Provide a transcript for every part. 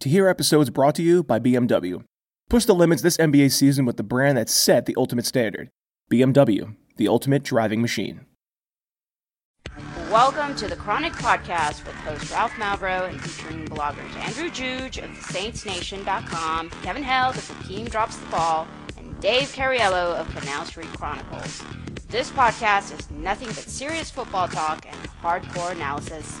To hear episodes brought to you by BMW. Push the limits this NBA season with the brand that set the ultimate standard BMW, the ultimate driving machine. Welcome to the Chronic Podcast with host Ralph Malbrough and featuring bloggers Andrew Juge of TheSaintsNation.com, Kevin Held of Hakeem Drops the Ball, and Dave Cariello of Canal Street Chronicles. This podcast is nothing but serious football talk and hardcore analysis.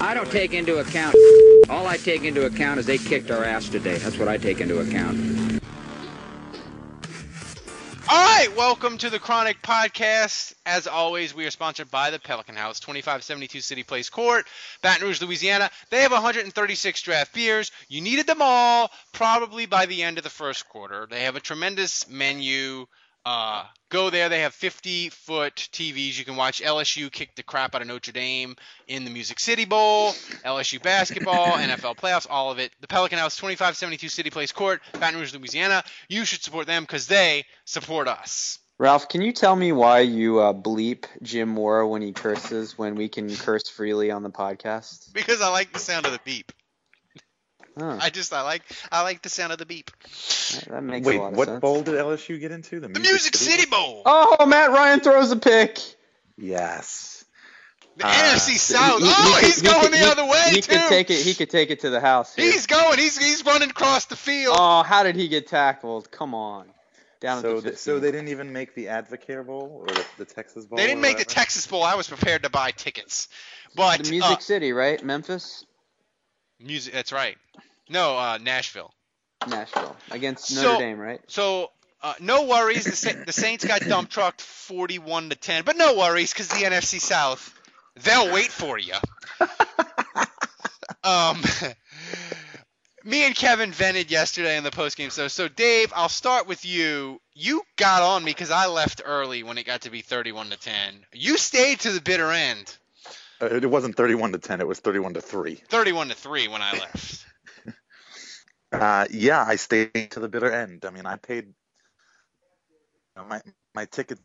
I don't take into account. All I take into account is they kicked our ass today. That's what I take into account. All right, welcome to the Chronic Podcast. As always, we are sponsored by the Pelican House, 2572 City Place Court, Baton Rouge, Louisiana. They have 136 draft beers. You needed them all probably by the end of the first quarter. They have a tremendous menu. Uh, go there. They have 50 foot TVs. You can watch LSU kick the crap out of Notre Dame in the Music City Bowl, LSU basketball, NFL playoffs, all of it. The Pelican House, 2572 City Place Court, Baton Rouge, Louisiana. You should support them because they support us. Ralph, can you tell me why you uh, bleep Jim Moore when he curses when we can curse freely on the podcast? Because I like the sound of the beep. Huh, I just I like I like the sound of the beep. that- that makes Wait, a lot of what sense. bowl did LSU get into? The Music City Bowl. Oh, Matt Ryan throws a pick. Yes. The Uh, NFC South. He- he oh, could- he's he going could- the he- other way He too. could take it. He could take it to the house. here. He's going. He's he's running across the field. Oh, how did he get tackled? Come on. Down So, at the th- 15. so they didn't even make the Advocare Bowl or the, the Texas Bowl. they didn't or make the? Texas Bowl. I was prepared to buy tickets, but the Music uh, City, right? Memphis, music. That's right. No, uh, Nashville. Nashville against So- Notre Dame, right? So uh, no worries. The, Sa- the Saints got dump trucked 41 to 10, but no worries because the NFC South, they'll wait for you. um, me and Kevin vented yesterday in the postgame. So, so Dave, I'll start with you. You got on me because I left early when it got to be 31 to 10. You stayed to the bitter end, it wasn't 31 to 10. It was 31 to 3. 31 to 3 when I left. Uh, yeah, I stayed to the bitter end. I mean, I paid you know, my my ticket.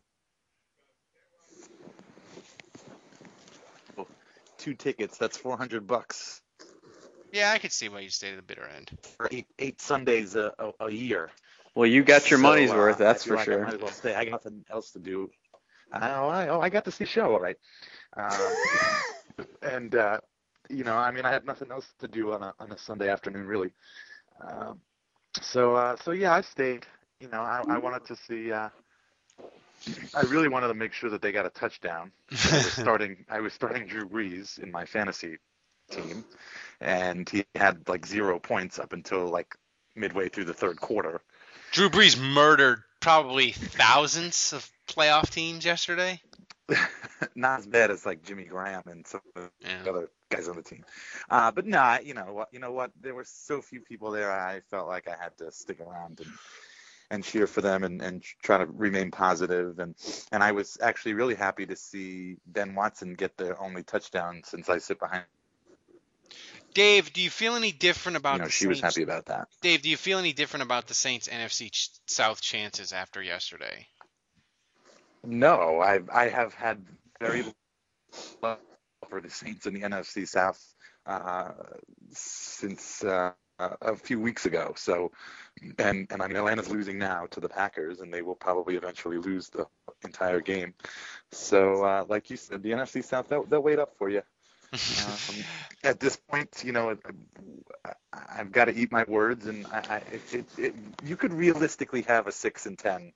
Two tickets. That's 400 bucks Yeah, I could see why you stayed to the bitter end. for eight eight Sundays a, a, a year. Well, you got your So, money's uh, worth, that's I for like I sure. might as well stay. I got nothing else to do. Oh, I, oh, I got to see the show, all right. Um, and uh, you know, I mean, I had nothing else to do on a on a Sunday afternoon, really. Um, so, uh, so yeah, I stayed. You know, I, I wanted to see. Uh, I really wanted to make sure that they got a touchdown. I was starting. I was starting Drew Brees in my fantasy team, and he had like zero points up until like midway through the third quarter. Drew Brees murdered probably thousands of playoff teams yesterday. not as bad as like Jimmy Graham and some of Yeah. the other guys on the team. Uh, but nah, you know what? You know what? There were so few people there. I felt like I had to stick around and and cheer for them and, and try to remain positive. And and I was actually really happy to see Ben Watson get the only touchdown since I sit behind. Dave, do you feel any different about You know, she was happy about that. Dave, do you feel any different about the Saints NFC South chances after yesterday? No, I I have had very love for the Saints in the NFC South uh, since uh, a few weeks ago. So, and and I mean Atlanta's losing now to the Packers, and they will probably eventually lose the entire game. So, uh, like you said, the NFC South they'll, they'll wait up for you. Um, at this point, you know, I- I've got to eat my words, and I, I it, it, it, you could realistically have a six and ten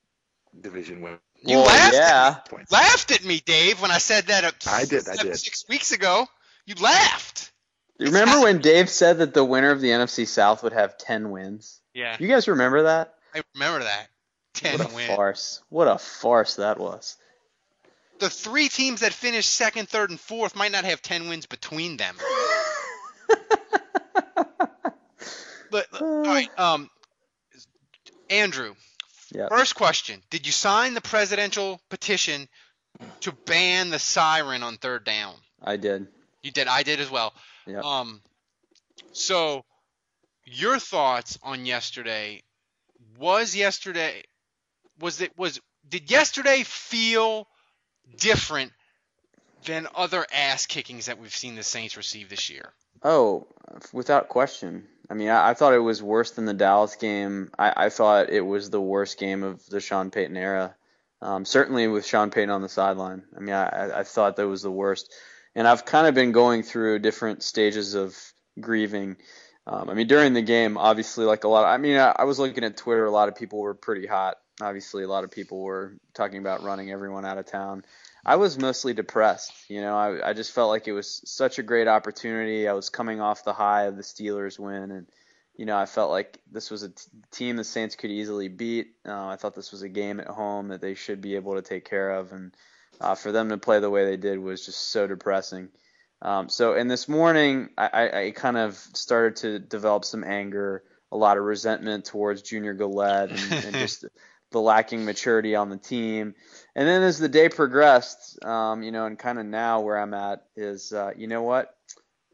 division win. You Well, laughed, yeah. Points. laughed at me, Dave, when I said that. uh, I did, I did. Six weeks ago, you laughed. You remember when Dave said that the winner of the NFC South would have 10 wins? Yeah, You guys remember that? I remember that. Ten What a win. farce. What a farce that was. The three teams that finished second, third, and fourth might not have ten wins between them. But all right, um, Andrew. Yep. First question: Did you sign the presidential petition to ban the siren on third down? I did. You did. I did as well. Yep. Um, so your thoughts on yesterday? Was yesterday was it was did yesterday feel different than other ass kickings that we've seen the Saints receive this year? Oh, without question. I mean, I, I thought it was worse than the Dallas game. I, I thought it was the worst game of the Sean Payton era. Um, certainly with Sean Payton on the sideline. I mean, I, I- thought that was the worst. And I've kind of been going through different stages of grieving. Um, I mean, during the game, obviously, like a lot. Of, I mean, I, I was looking at Twitter. A lot of people were pretty hot. Obviously, a lot of people were talking about running everyone out of town. I was mostly depressed. You know, I, I just felt like it was such a great opportunity. I was coming off the high of the Steelers win, and you know, I felt like this was a t- team the Saints could easily beat. Uh, I thought this was a game at home that they should be able to take care of, and uh, for them to play the way they did was just so depressing. Um, so, and this morning, I, I, I kind of started to develop some anger, a lot of resentment towards Junior Galette, and, and just the lacking maturity on the team. And then as the day progressed, um, you know, and kind of now where I'm at is, uh, you know what?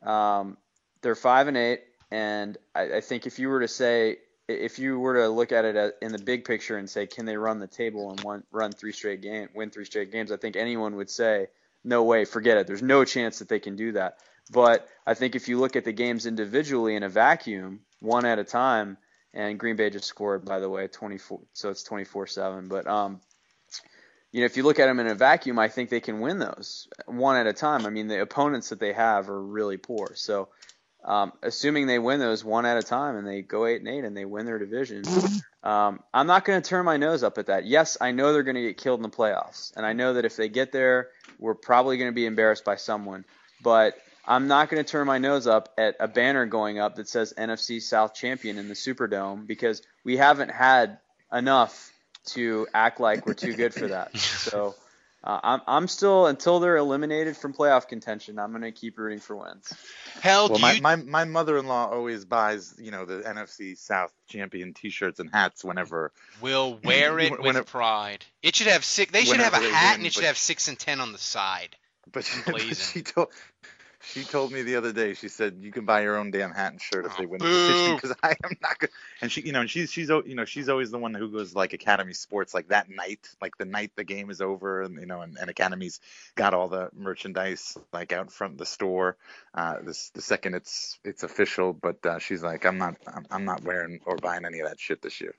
Um, they're five and eight, and I, I think if you were to say, if you were to look at it in the big picture and say, can they run the table and one, run three straight game, win three straight games? I think anyone would say, no way, forget it. There's no chance that they can do that. But I think if you look at the games individually in a vacuum, one at a time, and Green Bay just scored, by the way, 24, so it's 24-7. But um, you know, if you look at them in a vacuum, I think they can win those one at a time. I mean, the opponents that they have are really poor. So, um, assuming they win those one at a time and they go eight and eight and they win their division, um, I'm not going to turn my nose up at that. Yes, I know they're going to get killed in the playoffs, and I know that if they get there, we're probably going to be embarrassed by someone. But I'm not going to turn my nose up at a banner going up that says NFC South champion in the Superdome because we haven't had enough to act like we're too good for that. So uh, I'm, I'm still until they're eliminated from playoff contention. I'm going to keep rooting for wins. Hell, Well, my, you, my my mother-in-law always buys, you know, the NFC South champion T-shirts and hats whenever. We'll wear it When- with when it- pride. It should have six. They should have a hat, win, and it should have six and ten on the side. But she, but Blazing. she told she told me the other day. She said you can buy your own damn hat and shirt if Oh, they win boo. the position because I am not good. And she, you know, and she's she's you know she's always the one who goes like Academy Sports like that night, like the night the game is over, and you know, and, and Academy's got all the merchandise like out front the store. Uh, this the second it's it's official, but uh, she's like, I'm not I'm, I'm not wearing or buying any of that shit this year.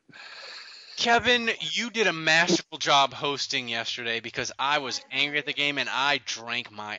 Kevin, you did a masterful job hosting yesterday because I was angry at the game and I drank my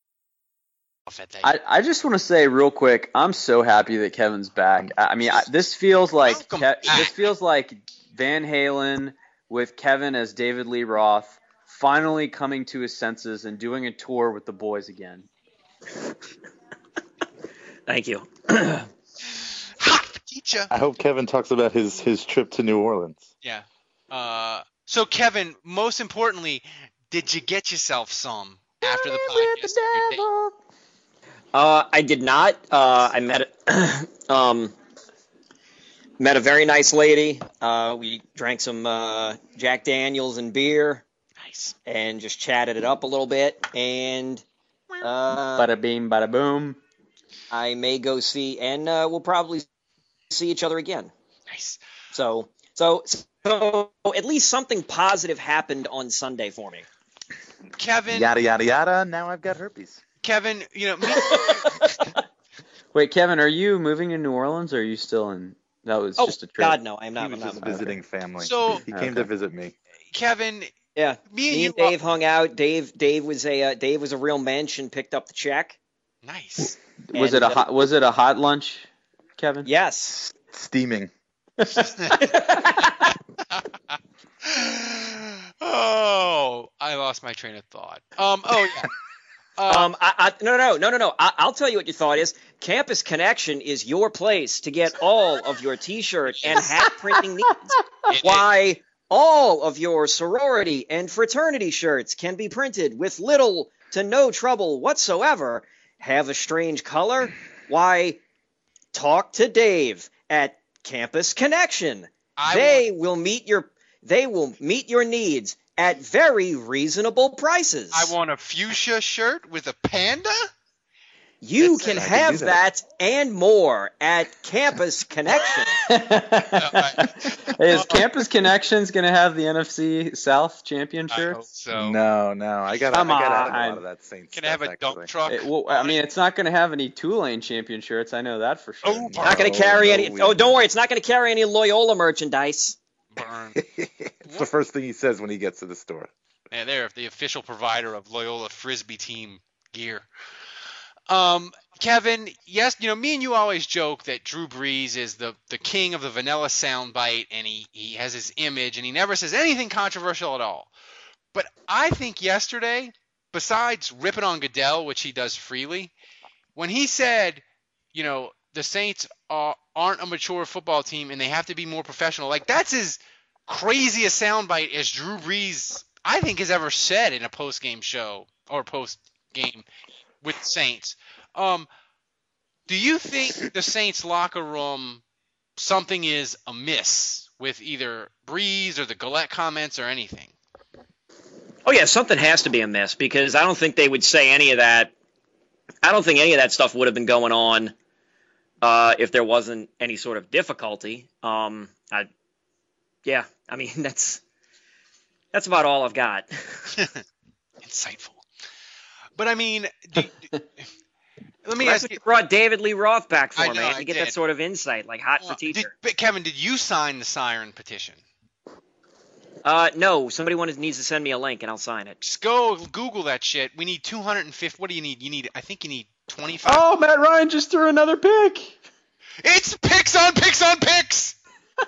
I, I just want to say real quick, I'm so happy that Kevin's back. I I mean, I, this feels like Ke- this feels like Van Halen with Kevin as David Lee Roth finally coming to his senses and doing a tour with the boys again. Thank you. Teacher. I hope Kevin talks about his his trip to New Orleans. Yeah. Uh, so Kevin, most importantly, did you get yourself some after the podcast? Your date? Uh, I did not. Uh, I met um, met a very nice lady. Uh, we drank some uh, Jack Daniels and beer Nice. and just chatted it up a little bit. And uh, Bada beam, bada boom. I may go see, and uh, we'll probably see each other again. Nice. So, so, so at least something positive happened on Sunday for me. Kevin, Yada yada yada. Now I've got herpes. Kevin, you know, me, Wait, Kevin, are you moving to New Orleans or are you still in? That was oh just a trip. God, no, I'm He not. was I'm not. just visiting family. So- he came to visit me. Kevin, Yeah, me and me and Dave hung out. Dave, Dave was a uh, Dave was a real mensch and picked up the check. nice. Was And, it a hot? Was it a hot lunch, Kevin? Yes. Steaming. oh, I lost my train of thought. Um. Oh yeah. Uh, Um, I, I, no, no, no, no, no. I, I'll tell you what your thought is. Campus Connection is your place to get all of your T-shirt and hat printing needs. Why all of your sorority and fraternity shirts can be printed with little to no trouble whatsoever. Have a strange color? Why, talk to Dave at Campus Connection. I they will meet your they will meet your needs at very reasonable prices. I want a fuchsia shirt with a panda. You That's can it. I can have that. that. and more at Campus Connection. Is Campus Connections going to have the NFC South I championship? so. No, no, I got. Come I got out of a on. lot of that Saints. Can I have a stuff, dump truck? It- well, I mean, it's not going to have any Tulane champion shirts. I know that for sure. Oh, not going Oh, to carry no, any. we- Oh, don't worry, it's not going to carry any Loyola merchandise. Burn. it's the first thing he says when he gets to the store. Yeah, they're the official provider of Loyola Frisbee team gear. Um, Kevin, yes, you know, me and you always joke that Drew Brees is the, the king of the vanilla soundbite and he, he has his image and he never says anything controversial at all. But I think yesterday, besides ripping on Goodell, which he does freely, when he said, you know, the Saints are, aren't a mature football team and they have to be more professional, like that's as crazy a soundbite as Drew Brees, I think, has ever said in a post game show or post game with Saints. Um, do you think the Saints locker room something is amiss with either Brees or the Galette comments or anything? Oh yeah, something has to be amiss because I don't think they would say any of that. I don't think any of that stuff would have been going on uh, if there wasn't any sort of difficulty. Um, I, yeah, I mean that's that's about all I've got. Insightful. But I mean, do, do- let me That's ask you. you brought David Lee Roth back for, I know, man, I to get did. that sort of insight, like hot for Did, teacher. but Kevin, did you sign the siren petition? Uh, no, somebody wanted, needs to send me a link and I'll sign it. Just go Google that shit. We need 250. What do you need? You need. I think you need 25. Oh, Matt Ryan just threw another pick. It's picks on picks on picks.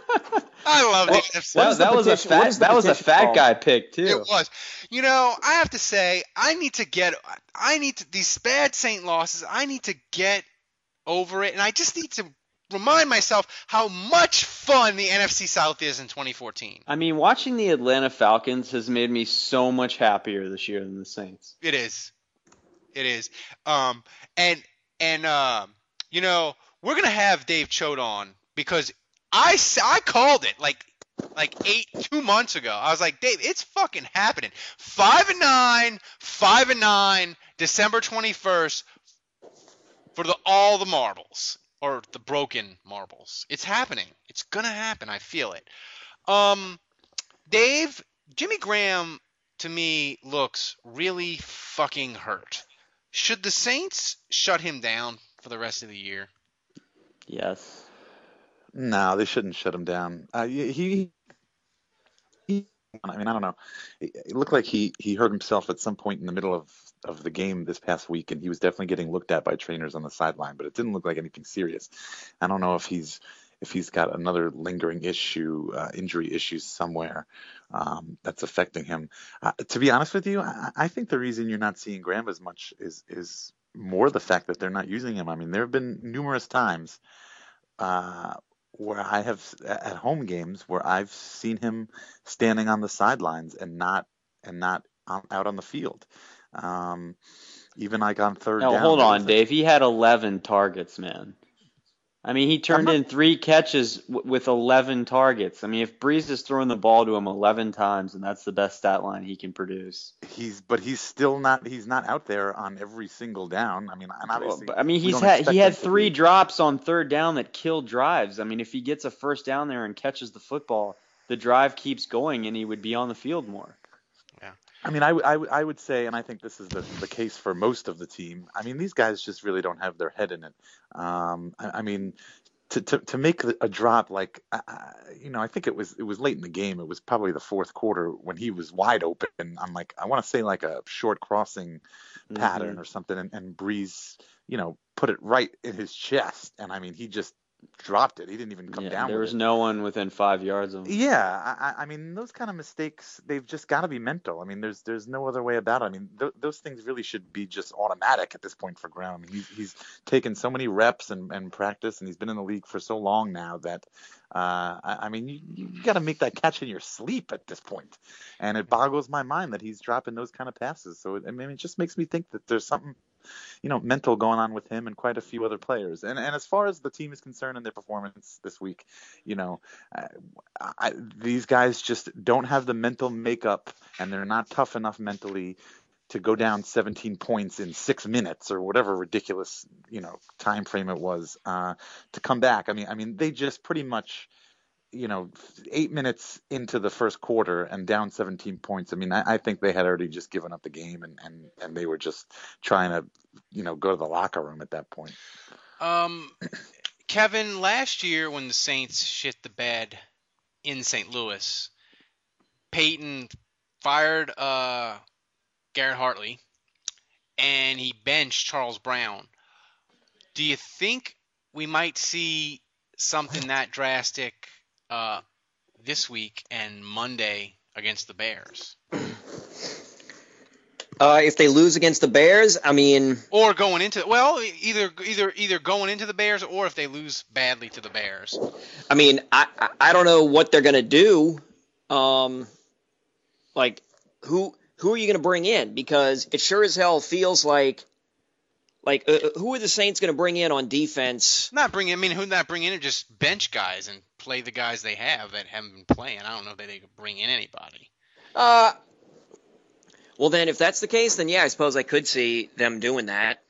I love Well, the NFC. That, is the that was a fat. the That was a fat called? guy pick too. It was. You know, I have to say, I need to get. I need to these bad Saint losses. I need to get over it, and I just need to remind myself how much fun the NFC South is in 2014. I mean, watching the Atlanta Falcons has made me so much happier this year than the Saints. It is. It is. Um, and and um, you know, we're gonna have Dave Choate on because I I called it like like eight two months ago. I was like, Dave, it's fucking happening. Five and nine, five and nine, December twenty first for the all the marbles or the broken marbles. It's happening. It's gonna happen. I feel it. Um, Dave, Jimmy Graham to me looks really fucking hurt. Should the Saints shut him down for the rest of the year? Yes. No, they shouldn't shut him down. Uh, he he I mean, I don't know. It, it looked like he he hurt himself at some point in the middle of of the game this past week, and he was definitely getting looked at by trainers on the sideline. But it didn't look like anything serious. I don't know if he's if he's got another lingering issue, uh, injury issues somewhere um, that's affecting him. Uh, to be honest with you, I, I, think the reason you're not seeing Graham as much is is more the fact that they're not using him. I mean, there have been numerous times uh, where I have at home games where I've seen him standing on the sidelines and not and not out on the field. Um, even like on third down. hold on, Dave. He had 11 targets, man. I mean, he turned not, in three catches w- with 11 targets. I mean, if Brees is throwing the ball to him 11 times, and that's the best stat line he can produce. He's, but he's still not. He's not out there on every single down. I mean, and obviously, well, I mean, he's had he had three drops on third down that killed drives. I mean, if he gets a first down there and catches the football, the drive keeps going, and he would be on the field more. I mean, I, I, I would say, and I think this is the, the case for most of the team. I mean, these guys just really don't have their head in it. Um, I, I mean, to, to, to make a drop like uh, you know I think it was it was late in the game it was probably the fourth quarter when he was wide open I'm like I want to say like a short crossing pattern mm-hmm. or something and, and Brees you know put it right in his chest and I mean he just dropped it. He didn't even come yeah, down. There was it. no one within five yards of him. Yeah, I, I mean, those kind of mistakes, they've just got to be mental. I mean, there's there's no other way about it. I mean, th- those things really should be just automatic at this point for Graham. I mean, he's he's taken so many reps and, and practice, and he's been in the league for so long now that, uh, I, I mean, you, you got to make that catch in your sleep at this point. and it boggles my mind that he's dropping those kind of passes. So I mean, it just makes me think that there's something you know, mental going on with him and quite a few other players. And and as far as the team is concerned and their performance this week, you know, I, I, these guys just don't have the mental makeup and they're not tough enough mentally to go down 17 points in six minutes or whatever ridiculous you know time frame it was uh, to come back. I mean, I mean they just pretty much you know, eight minutes into the first quarter and down 17 points. I mean, I, I, think they had already just given up the game and, and, and they were just trying to, you know, go to the locker room at that point. Um, Kevin, last year when the Saints shit the bed in St. Louis, Payton fired uh, Garrett Hartley and he benched Charles Brown. Do you think we might see something that drastic uh, this week and Monday against the Bears. Uh, if they lose against the Bears, I mean, or going into well, either either either going into the Bears, or if they lose badly to the Bears. I mean, I I don't know what they're gonna do. Um, like who who are you gonna bring in? Because it sure as hell feels like like, uh, uh who are the Saints going to bring in on defense? Not bring in. I mean, who not bring in? Just bench guys and play the guys they have that haven't been playing. I don't know that they could bring in anybody. Uh, well then, if that's the case, then yeah, I suppose I could see them doing that.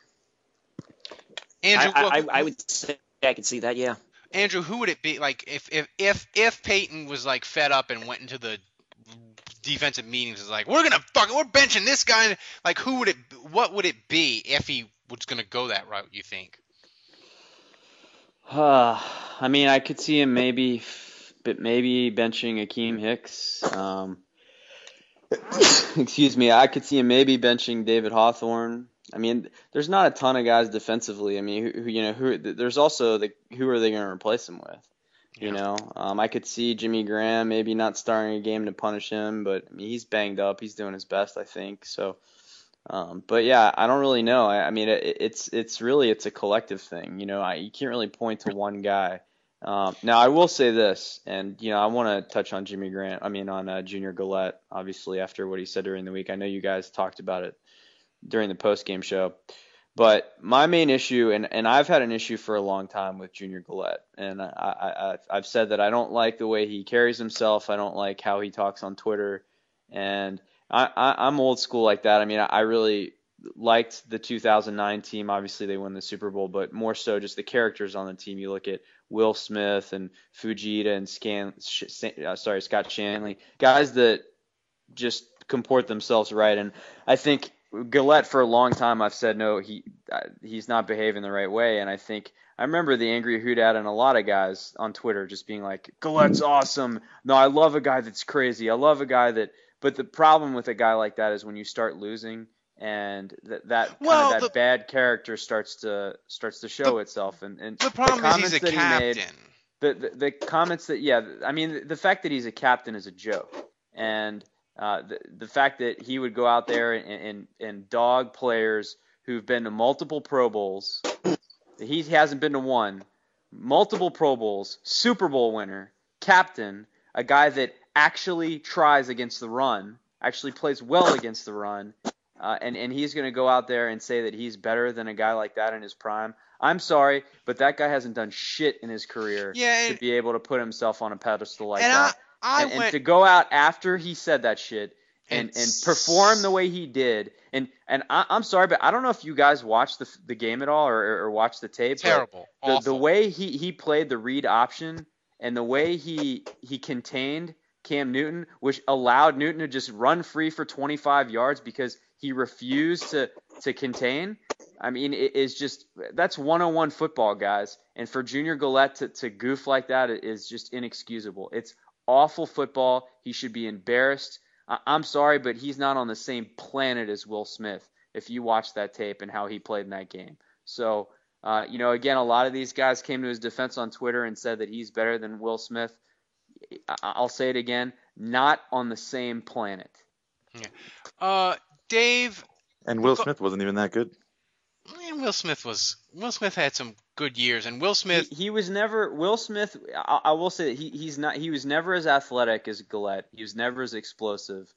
Andrew, I, I, I would say I could see that. Yeah. Andrew, who would it be like if if if if Payton was like fed up and went into the defensive meetings is like we're gonna fuck we're benching this guy like who would it what would it be if he was going to go that route. You think? Uh, I mean, I could see him maybe, but maybe benching Akiem Hicks. Um, excuse me. I could see him maybe benching David Hawthorne. I mean, there's not a ton of guys defensively. I mean, who, who you know, who there's also the who are they going to replace him with? You yeah. know, um, I could see Jimmy Graham maybe not starting a game to punish him, but I mean, he's banged up. He's doing his best, I think. So um, but yeah, I don't really know. I, I mean, it, it's it's really it's a collective thing. You know, I, you can't really point to one guy. Um, now, I will say this, and you know, I want to touch on Jimmy Grant. I mean, on uh, Junior Galette, obviously after what he said during the week. I know you guys talked about it during the post game show. But my main issue, and, and I've had an issue for a long time with Junior Galette, and I, I, I've said that I don't like the way he carries himself. I don't like how he talks on Twitter, and I, I am old school like that. I mean, I, I really liked the 2009 team. Obviously, they won the Super Bowl, but more so just the characters on the team. You look at Will Smith and Fujita and Scan, uh, sorry, Scott Shanle, guys that just comport themselves right. And I think Galette, for a long time I've said no he uh, he's not behaving the right way and I think I remember the angry hoot at and a lot of guys on Twitter just being like Galette's awesome no I love a guy that's crazy I love a guy that but the problem with a guy like that is when you start losing and that that Well, kind of that the- bad character starts to starts to show itself and, and The problem is comments he's a that he made- the, the the comments that yeah I mean the fact that he's a captain is a joke. And uh, the the fact that he would go out there and, and and dog players who've been to multiple Pro Bowls he hasn't been to one multiple Pro Bowls Super Bowl winner captain a guy that actually tries against the run actually plays well against the run uh, and and he's going to go out there and say that he's better than a guy like that in his prime. I'm sorry, but that guy hasn't done shit in his career Yeah, to be able to put himself on a pedestal like and that. I, I and, and went to go out after he said that shit and And and perform the way he did. And and I, I'm sorry, but I don't know if you guys watched the the game at all or, or, or watched the tape. terrible. The, the way he, he played the read option and the way he he contained Cam Newton, which allowed Newton to just run free for 25 yards because he refused to to contain. I mean, it is just that's 101 football, guys. And for Junior Galette to, to goof like that is just inexcusable. It's awful football. He should be embarrassed. I'm sorry, but he's not on the same planet as Will Smith. If you watch that tape and how he played in that game, so uh, you know, again, a lot of these guys came to his defense on Twitter and said that he's better than Will Smith. I- I'll say it again, not on the same planet. Yeah. Uh, Dave And Will Smith wasn't even that good. man, Will Smith was Will Smith had some good years, and Will Smith He, he was never Will Smith. I, I will say that he, he's not. He was never as athletic as Galette. He was never as explosive,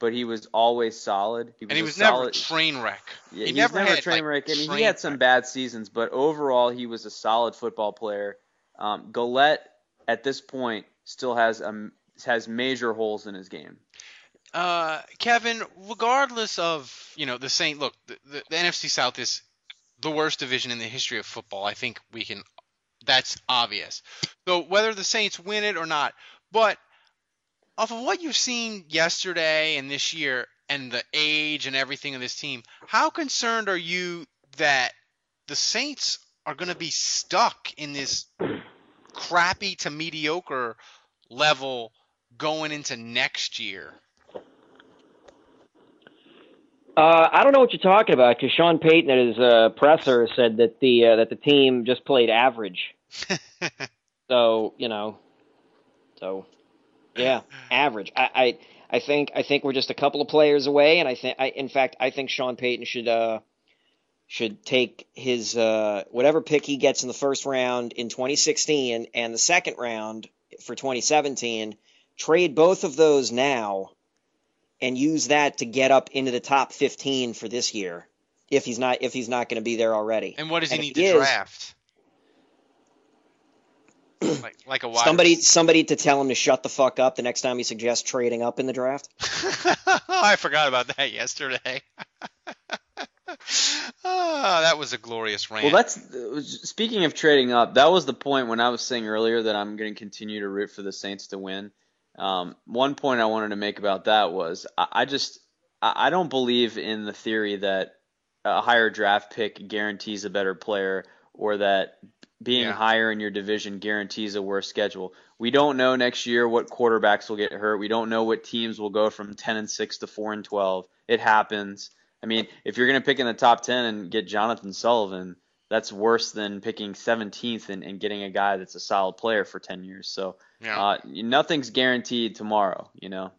but he was always solid. He was and he a was never a solid, train wreck. Yeah, he he's never never had a train like, wreck, and he had some wreck. bad seasons, but overall he was a solid football player. Um, Galette at this point still has um, has major holes in his game. Uh, Kevin, regardless of you know the Saint, look, the, the, the NFC South is the worst division in the history of football. I think we can. That's obvious. So whether the Saints win it or not, but off of what you've seen yesterday and this year, and the age and everything of this team, how concerned are you that the Saints are going to be stuck in this crappy to mediocre level going into next year? Uh, I don't know what you're talking about because Sean Payton at his uh, presser said that the uh, that the team just played average. so you know, so yeah, average. I, I I think I think we're just a couple of players away, and I think I in fact I think Sean Payton should uh should take his uh whatever pick he gets in the first round in 2016 and the second round for 2017, trade both of those now and use that to get up into the top 15 for this year if he's not if he's not going to be there already. And what does he And need to is- draft? like, like a wide Somebody somebody to tell him to shut the fuck up the next time he suggests trading up in the draft. I forgot about that yesterday. Ah, that was a glorious rant. Well, that's speaking of trading up. That was the point when I was saying earlier that I'm going to continue to root for the Saints to win. Um, one point I wanted to make about that was I, I just I, I don't believe in the theory that a higher draft pick guarantees a better player or that being Yeah. higher in your division guarantees a worse schedule. We don't know next year what quarterbacks will get hurt. We don't know what teams will go from 10 and 6 to 4 and 12. It happens. I mean, if you're going to pick in the top 10 and get Johnathan Sullivan, that's worse than picking 17th and, and getting a guy that's a solid player for 10 years. So Yeah. uh, nothing's guaranteed tomorrow, you know.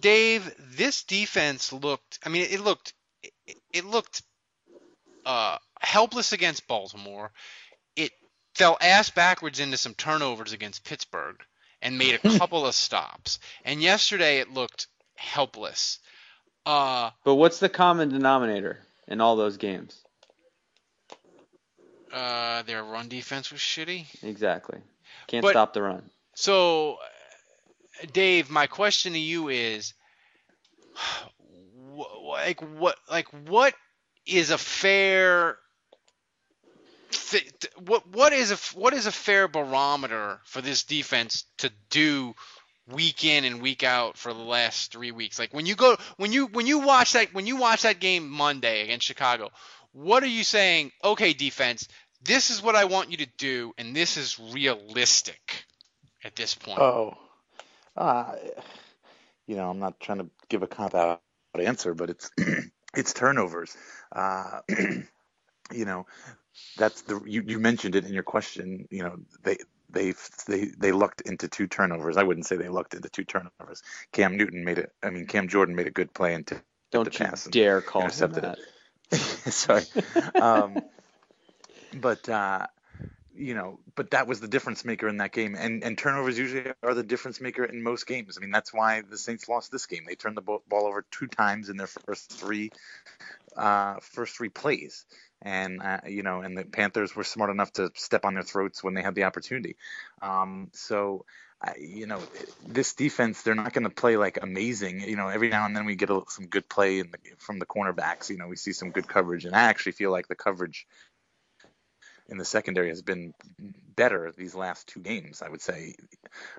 Dave, this defense looked. I mean, it looked. It, it looked uh, helpless against Baltimore. It fell ass backwards into some turnovers against Pittsburgh and made a couple of stops. And yesterday it looked helpless. Uh, But what's the common denominator in all those games? uh, their run defense was shitty. Exactly. Can't But- stop the run. So, uh, Dave, my question to you is, like, what, like, what is a fair, what, what is a, what is a fair barometer for this defense to do week in and week out for the last three weeks. Like when you go when you when you watch that when you watch that game Monday against Chicago, what are you saying? Okay, defense, this is what I want you to do, and this is realistic at this point. Oh, uh, you know, I'm not trying to give a cop out answer, but it's it's turnovers. Uh, you know, that's the you, you mentioned it in your question. You know, they they they they lucked into two turnovers. I wouldn't say they lucked into two turnovers. Cam Newton made it. I mean, Cam Jordan made a good play and don't the pass and dare call him intercepted that. it. Sorry, um, but uh, you know, but that was the difference maker in that game. And and turnovers usually are the difference maker in most games. I mean, that's why the Saints lost this game. They turned the ball ball over two times in their first three uh, first three plays. And uh, you know, and the Panthers were smart enough to step on their throats when they had the opportunity. Um, so, you know, this defense, they're not going to play like amazing. You know, every now and then we get a, some good play the, from the cornerbacks. You know, we see some good coverage, and I actually feel like the coverage in the secondary has been better these last two games. I would say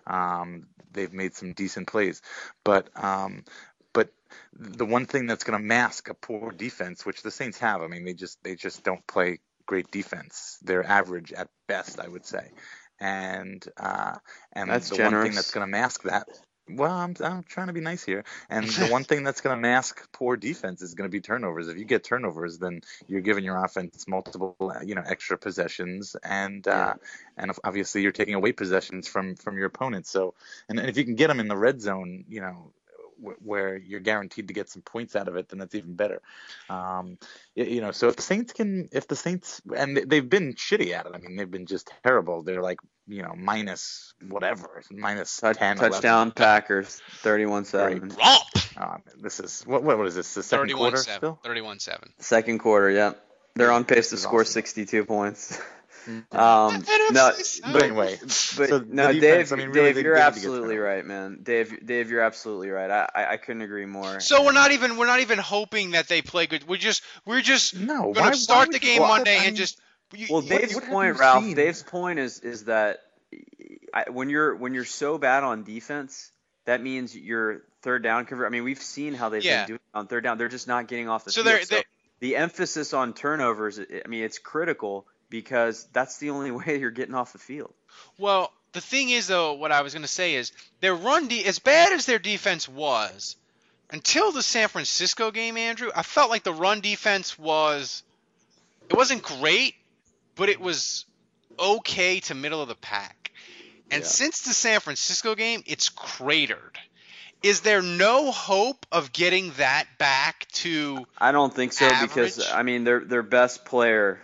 um, they've made some decent plays, but um, the one thing that's going to mask a poor defense, which the Saints have, I mean, they just they just don't play great defense. They're average at best, I would say, and uh, and That's the one thing that's going to mask that. Well, I'm, I'm trying to be nice here. And the one thing that's going to mask poor defense is going to be turnovers. If you get turnovers, then you're giving your offense multiple, uh, you know, extra possessions, and uh, and obviously you're taking away possessions from from your opponent. So, and, and if you can get them in the red zone, you know, wh- where you're guaranteed to get some points out of it, then that's even better. Um, you know, so if the Saints can, if the Saints, and they- they've been shitty at it. I mean, they've been just terrible. They're like, you know, minus whatever, minus Touch, 10, 11. touchdown Packers, 31-7. Um, this is what? What is this? The second quarter 31-7. still? 31-7. Second quarter, yeah. They're on pace to score awesome. 62 points. um, no, But anyway, but so no, defense, Dave, I mean, really, Dave, you're they had to get absolutely right, man. Dave, Dave, you're absolutely right. I, I, I couldn't agree more. So we're not even we're not even hoping that they play good. We're just we're just no. gonna start the game well, Monday I and just you, Well, you- Dave's what have point, Ralph. seen? Dave's point is is that I, when you're when you're so bad on defense, that means your third down cover. I mean, we've seen how they've Yeah. been doing on third down. They're just not getting off the So field. they're- so they're- the emphasis on turnovers. I mean, it's critical because that's the only way you're getting off the field. Well, the thing is, though, what I was going to say is their run, de- as bad as their defense was, until the San Francisco game, Andrew, I felt like the run defense was, it wasn't great, but it was okay to middle of the pack. And Yeah. since the San Francisco game, it's cratered. Is there no hope of getting that back to? I don't think so because I mean their their best player,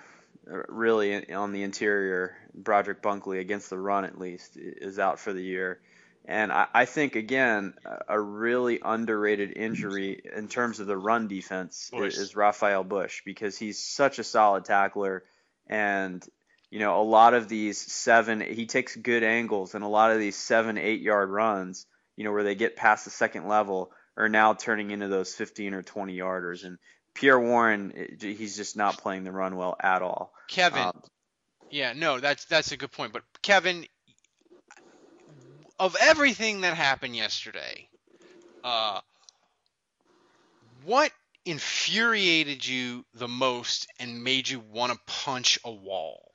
really on the interior, Broderick Bunkley against the run at least is out for the year, and I, I think again a really underrated injury in terms of the run defense Bush. is Rafael Bush because he's such a solid tackler, and you know a lot of these seven he takes good angles and a lot of these seven eight yard runs you know where they get past the second level are now turning into those 15 or 20 yarders. And Pierre Warren, he's just not playing the run well at all. Kevin, Um, Yeah, no, that's that's a good point. But Kevin, of everything that happened yesterday, uh, what infuriated you the most and made you want to punch a wall?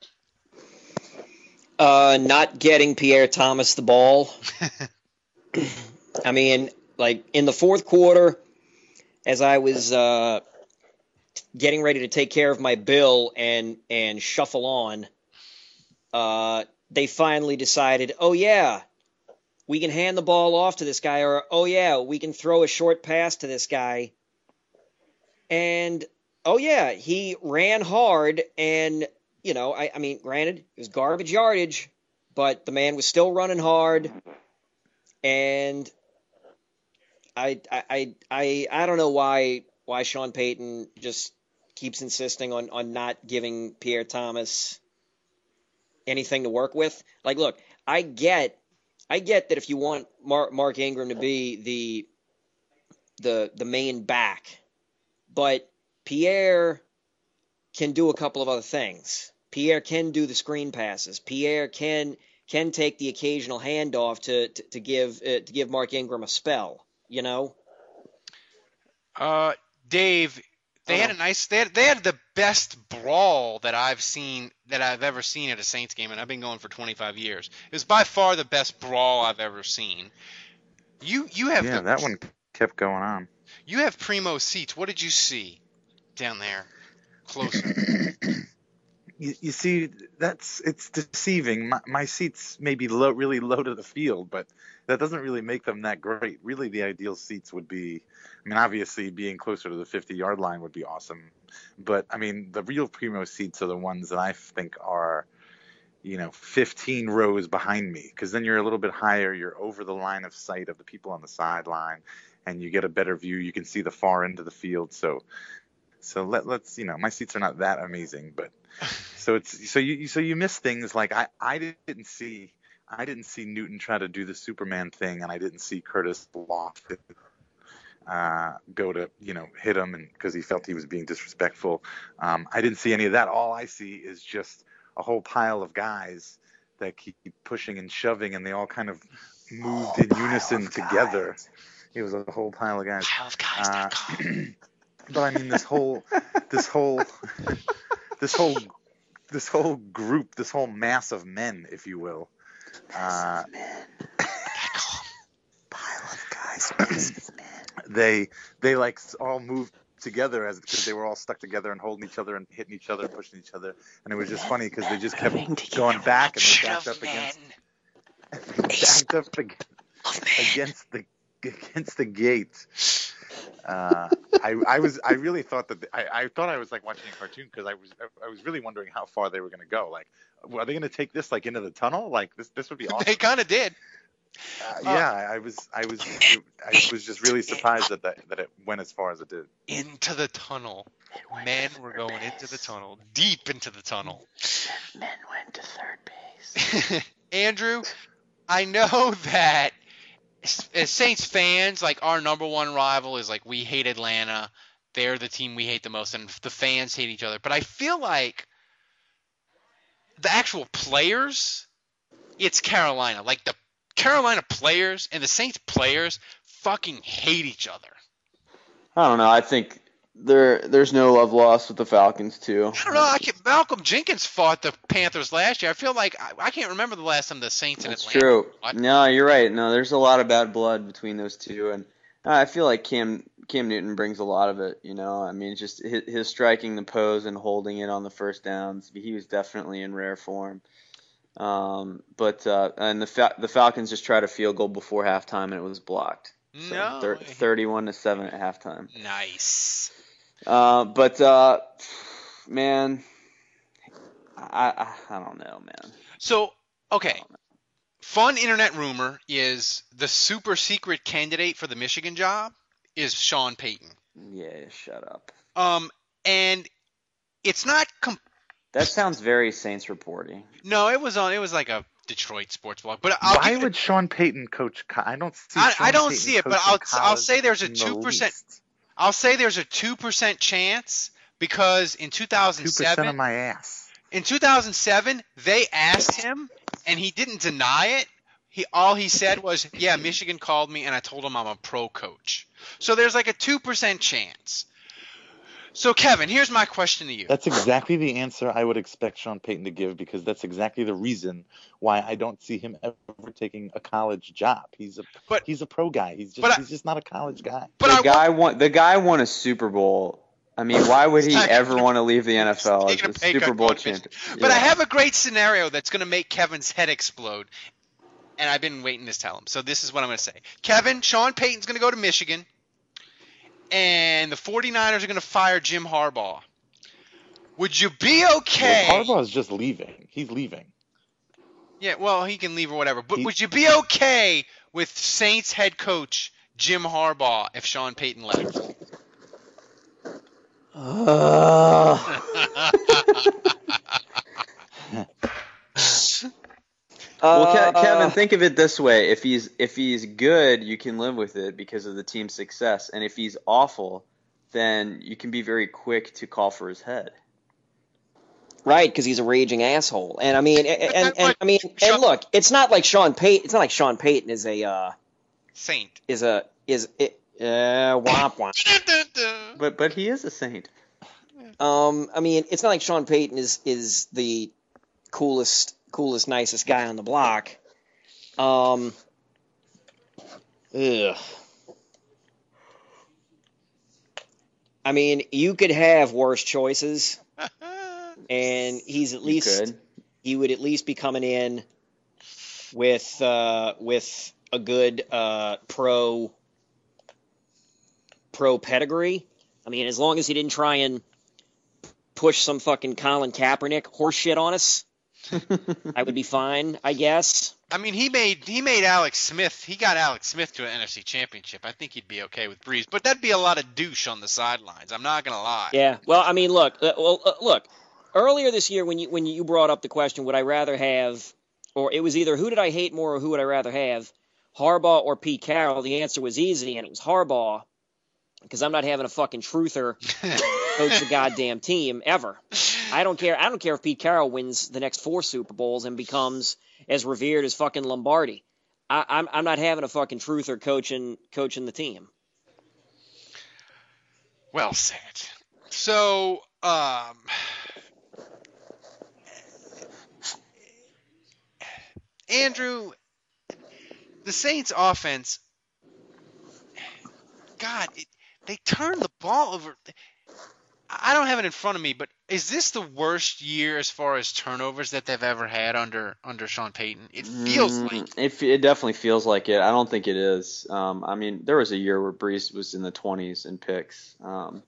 Uh, not getting Pierre Thomas the ball. I mean, like in the fourth quarter, as I was uh, getting ready to take care of my bill and and shuffle on, uh, they finally decided, oh yeah, we can hand the ball off to this guy, or oh yeah, we can throw a short pass to this guy. And oh yeah, he ran hard, and you know, I, I mean, granted, it was garbage yardage, but the man was still running hard, and I, I, I, I, I don't know why why Sean Payton just keeps insisting on on not giving Pierre Thomas anything to work with. Like, look, I get, I get that if you want Mark, Mark Ingram to be the the the main back, but Pierre can do a couple of other things. Pierre can do the screen passes. Pierre can can take the occasional handoff to to, to give uh, to give Mark Ingram a spell. You know. Uh, Dave, they had uh-huh. a nice. They had, they had the best brawl that I've seen that I've ever seen at a Saints game, and I've been going for 25 years. It was by far the best brawl I've ever seen. You you have yeah, the, that one kept going on. You have primo seats. What did you see down there? Closer. You, you see, that's it's deceiving. My, my seats may be low, really low to the field, but that doesn't really make them that great. Really, the ideal seats would be, I mean, obviously being closer to the 50 yard line would be awesome, but I mean, the real primo seats are the ones that I think are, you know, 15 rows behind me, because then you're a little bit higher, you're over the line of sight of the people on the sideline, and you get a better view. You can see the far end of the field, so. So let, let's you know my seats are not that amazing, but so it's so you so you miss things like I I didn't see I didn't see Newton try to do the Superman thing, and I didn't see Curtis Lofton uh, go to you know hit him and because he felt he was being disrespectful. Um, I didn't see any of that. All I see is just a whole pile of guys that keep pushing and shoving, and they all kind of moved in unison together. It was a whole pile of guys. Uh, but I mean, this whole, this whole, this whole, this whole group, this whole mass of men, if you will. Uh, Pile of guys. they they like all moved together as because they were all stuck together and holding each other and hitting each other and pushing each other and it was just funny because they just kept going back and they backed up against backed up against the against the gate. Uh, I, I was I really thought that I, I thought I was like watching a cartoon because I was I was really wondering how far they were going to go. Like, are they going to take this like into the tunnel? Like this this would be awesome. they kind of did. Uh, yeah, I was I was I was just really surprised that that, that it went as far as it did. Into the tunnel. Men were going into the tunnel, deep into the tunnel. Men went to third base. Andrew, I know that as as Saints fans, like our number one rival is like we hate Atlanta. They're the team we hate the most, and the fans hate each other. But I feel like the actual players, it's Carolina. Like the Carolina players and the Saints players fucking hate each other. I don't know. I think there there's no love lost with the Falcons too. I don't know. I can, Malcolm Jenkins fought the Panthers last year. I feel like I, I can't remember the last time the Saints and That's Atlanta. true. No, you're right. No, there's a lot of bad blood between those two, and I feel like Cam Cam Newton brings a lot of it. You know, I mean, just his, his striking the pose and holding it on the first downs. He was definitely in rare form. Um, but uh, and the Fa- the Falcons just tried a field goal before halftime and it was blocked. So No. thir- 31 to seven at halftime. Nice. Uh, but uh, man, I, I I don't know, man. So, okay. Fun internet rumor is the super secret candidate for the Michigan job is Sean Payton. Yeah, shut up. Um, and it's not. Com- That sounds very Saints reporting. no, it was on. It was like a Detroit sports blog. But I'll Why give- would Sean Payton coach? Co- I don't see. I, Sean I don't Payton see it, but I'll I'll say there's a two percent. I'll say there's a two percent chance because in 2007, Two percent of my ass. in 2007, they asked him, and he didn't deny it. He all he said was, "Yeah, Michigan called me, and I told him I'm a pro coach." So there's like a two percent chance. So Kevin, here's my question to you. That's exactly the answer I would expect Sean Payton to give because that's exactly the reason why I don't see him ever taking a college job. He's a But- he's a pro guy. He's just but I- he's just not a college guy. But the I guy won. The guy won a Super Bowl. I mean, why would he ever want to leave the NFL as a a pay cut Super Bowl going to champion? But I have a great scenario that's going to make Kevin's head explode. And I've been waiting to tell him. So this is what I'm going to say. Kevin, Sean Payton's going to go to Michigan. And the 49ers are going to fire Jim Harbaugh. Would you be okay? Well, Harbaugh's just leaving. He's leaving. Yeah, well, he can leave or whatever. But He- would you be okay with Saints head coach Jim Harbaugh if Sean Payton left? Uh. Well, Ke- Uh, Kevin, think of it this way: if he's if he's good, you can live with it because of the team's success, and if he's awful, then you can be very quick to call for his head. Right, because he's a raging asshole, and I mean, and, and, and I mean, and look, it's not like Sean Payton. It's not like Sean Payton is a uh, Saint. is a is it uh, womp womp. But but he is a saint. Um, I mean, it's not like Sean Payton is is the coolest, coolest, nicest guy on the block. Um, ugh. I mean, you could have worse choices, and he's at least he would at least be coming in with uh, with a good uh, pro pro pedigree. I mean, as long as he didn't try and push some fucking Colin Kaepernick horseshit on us, I would be fine, I guess. I mean, he made he made Alex Smith. He got Alex Smith to an NFC Championship. I think he'd be okay with Brees, but that'd be a lot of douche on the sidelines. I'm not gonna lie. Yeah. Well, I mean, look, uh, well, uh, look. Earlier this year, when you when you brought up the question, would I rather have, or it was either who did I hate more or who would I rather have, Harbaugh or Pete Carroll? The answer was easy, and it was Harbaugh, because I'm not having a fucking truther coach the goddamn team ever. I don't care. I don't care if Pete Carroll wins the next four Super Bowls and becomes as revered as fucking Lombardi. I, I'm I'm not having a fucking truther coaching coaching the team. Well said. So, um, Andrew, the Saints' offense, God, it, they turn the ball over. I don't have it in front of me, but is this the worst year as far as turnovers that they've ever had under under Sean Payton? It feels Mm, like it. It definitely feels like it. I don't think it is. Um, I mean, there was a year where Brees was in the 20s in picks. Um,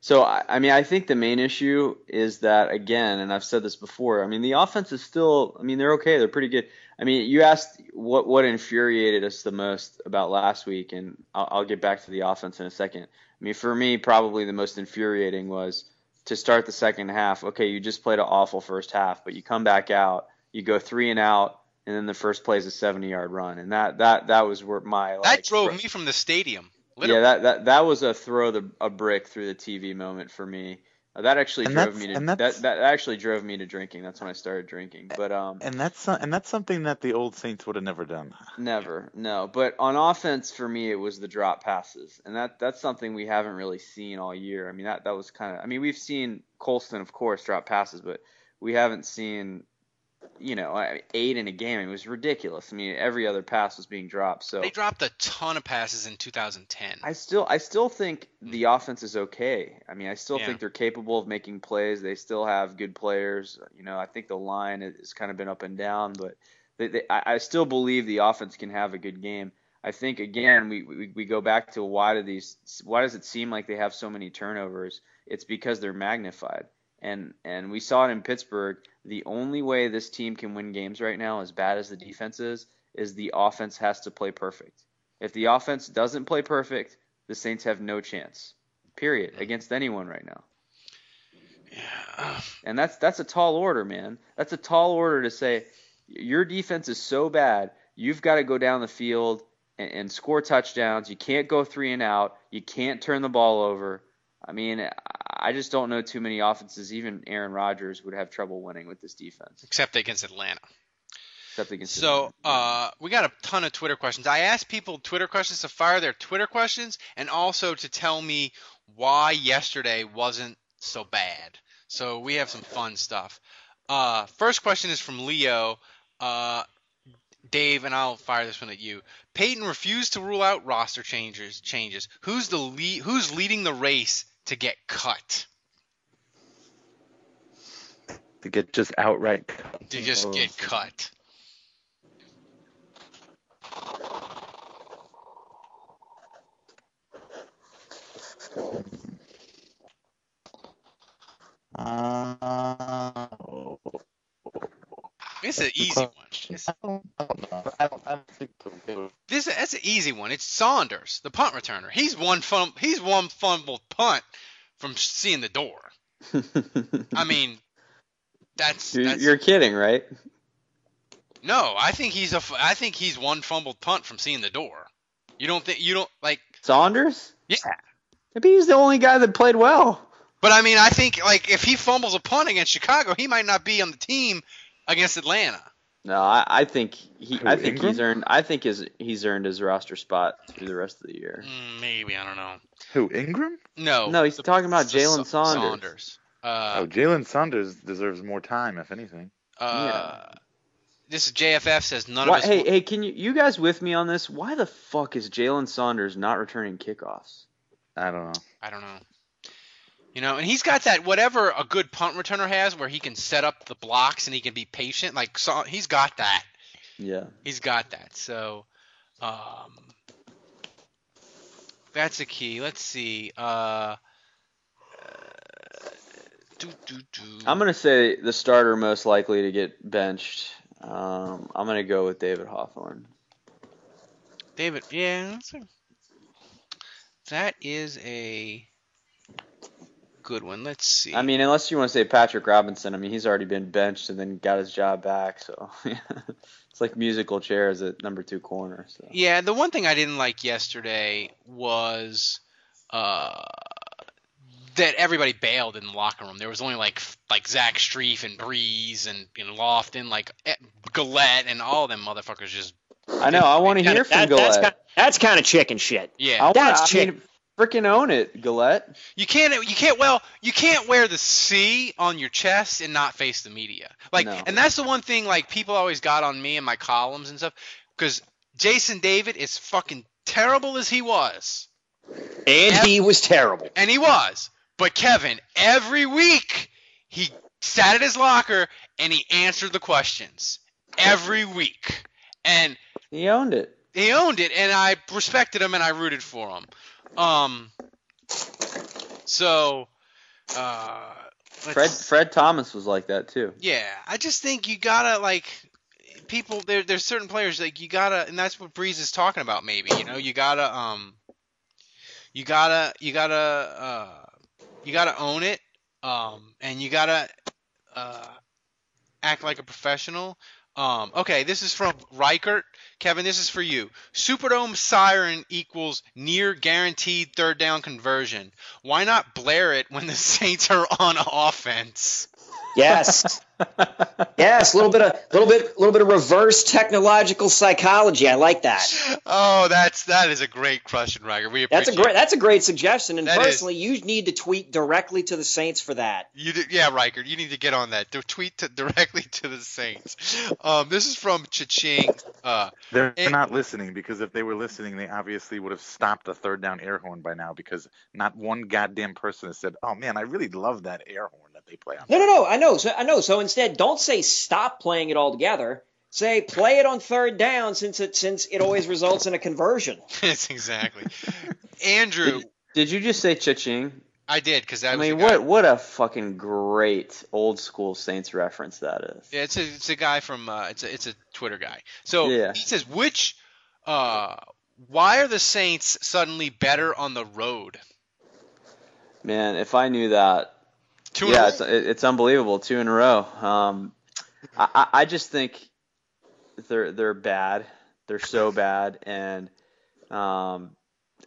so I, I mean, I think the main issue is that again, and I've said this before. I mean, the offense is still. I mean, they're okay. They're pretty good. I mean, you asked what what infuriated us the most about last week, and I'll, I'll get back to the offense in a second. I mean, for me, probably the most infuriating was to start the second half. Okay, you just played an awful first half, but you come back out, you go three and out, and then the first play is a 70 yard run, and that that that was where my like, that drove me from the stadium. yeah, that, that that was a throw the a brick through the TV moment for me. Uh, that actually And drove me to that, that actually drove me to drinking. That's when I started drinking. But um, And that's and that's something that the old Saints would have never done. Never, no. But on offense, for me, it was the drop passes, and that that's something we haven't really seen all year. I mean, that that was kind of. I mean, we've seen Colston, of course, drop passes, but we haven't seen, you know, eight in a game. It was ridiculous. I mean, every other pass was being dropped. So They dropped a ton of passes in 2010. I still I still think the hmm. offense is okay. I mean, I still Yeah. think they're capable of making plays. They still have good players. You know, I think the line has kind of been up and down, but they, they, I, I still believe the offense can have a good game. I think again we, we we go back to why do these why does it seem like they have so many turnovers? It's because they're magnified. And and we saw it in Pittsburgh. The only way this team can win games right now, as bad as the defense is, is the offense has to play perfect. If the offense doesn't play perfect, the Saints have no chance. Period. Against anyone right now. Yeah. And that's that's a tall order, man. That's a tall order to say your defense is so bad, you've got to go down the field and, and score touchdowns. You can't go three and out. You can't turn the ball over. I mean, I just don't know too many offenses. Even Aaron Rodgers would have trouble winning with this defense, except against Atlanta. except against. So uh, we got a ton of Twitter questions. I asked people Twitter questions to fire their Twitter questions and also to tell me why yesterday wasn't so bad. So we have some fun stuff. Uh, first question is from Leo. Uh, Dave, and I'll fire this one at you. Payton refused to rule out roster changes. Changes. Who's the lead, Who's leading the race to get cut? To get just outright. To just Oh. get cut. Uh, It's an easy one. It's, I don't, I don't know. I don't, I don't think. This that's an easy one. It's Saunders, the punt returner. He's one fum- he's one fumbled punt from seeing the door. I mean, that's, You're, that's you're kidding, right? no. I think he's a I think he's one fumbled punt from seeing the door. You don't think you don't like Saunders? yeah. Maybe he's the only guy that played well. But I mean, I think like if he fumbles a punt against Chicago, he might not be on the team against Atlanta. No, I, I think he. Who, I think Ingram? he's earned. I think his he's earned his roster spot through the rest of the year. Mm, maybe I don't know. Who Ingram? No, No, he's the- talking about Jalen Sa- Saunders. Saunders. Uh, oh, Jalen Saunders deserves more time, if anything. uh, This is JFF says none Why, of his. hey, hey, can you you guys with me on this? Why the fuck is Jalen Saunders not returning kickoffs? I don't know. I don't know. You know, and he's got that whatever a good punt returner has, where he can set up the blocks and he can be patient. Like Sa- he's got that. Yeah. He's got that. So, um, that's a key. Let's see. Uh, do, do, do. I'm gonna say the starter most likely to get benched. Um, I'm gonna go with David Hawthorne. David. Yeah, a, that is a good one. Let's see. I mean, unless you want to say Patrick Robinson. I mean, he's already been benched and then got his job back. So it's like musical chairs at number two corner. So Yeah, the one thing I didn't like yesterday was uh, that everybody bailed in the locker room. There was only like like Zach Strief and Brees and, and Lofton, like eh, Galette, and all them motherfuckers just I know. I want to hear from That- Galette. that's kind, that's kind of chicken shit. yeah. I wanna, that's I mean, freaking own it, Galette. You can't you can't well you can't wear the C on your chest and not face the media. Like No. and that's the one thing like people always got on me in my columns and stuff cuz Jason David is fucking terrible as he was. And he was terrible. And he was. But Kevin, every week he sat at his locker and he answered the questions. Every week. And He owned it. he owned it and I respected him and I rooted for him. Um so uh Fred Fred Thomas was like that too. yeah, I just think you gotta like people. There, there's certain players like you gotta, and that's what Brees is talking about. Maybe you know you gotta um, you gotta you gotta uh, you gotta own it, um, and you gotta uh, act like a professional. Um, okay, this is from Reichert. Kevin, this is for you. Superdome siren equals near guaranteed third down conversion. Why not blare it when the Saints are on offense? Yes. yes, a little bit of little bit little bit of reverse technological psychology. I like that. Oh, that's that is a great question, Riker. We That's a appreciate great that's a great suggestion. And That is- personally, you need to tweet directly to the Saints for that. You do, yeah, Riker. You need to get on that. To tweet to, directly to the Saints. Um, this is from Cha-Ching. Uh, They're Eh. not listening because if they were listening, they obviously would have stopped the third down air horn by now because not one goddamn person has said, "Oh man, I really love that air horn that they play on." No, no, no. I know. So I know. So instead, don't say stop playing it altogether. Say play it on third down since it since it always results in a conversion. it's exactly. Andrew, Did you just say cha-ching? I did because I mean, what what a fucking great old school Saints reference that is. Yeah, it's a it's a guy from uh, it's a it's a Twitter guy. So Yeah. he says which uh why are the Saints suddenly better on the road? Man, if I knew that, Two yeah, it's it's unbelievable. Two in a row. Um, I, I just think they're they're bad. They're so bad, and um,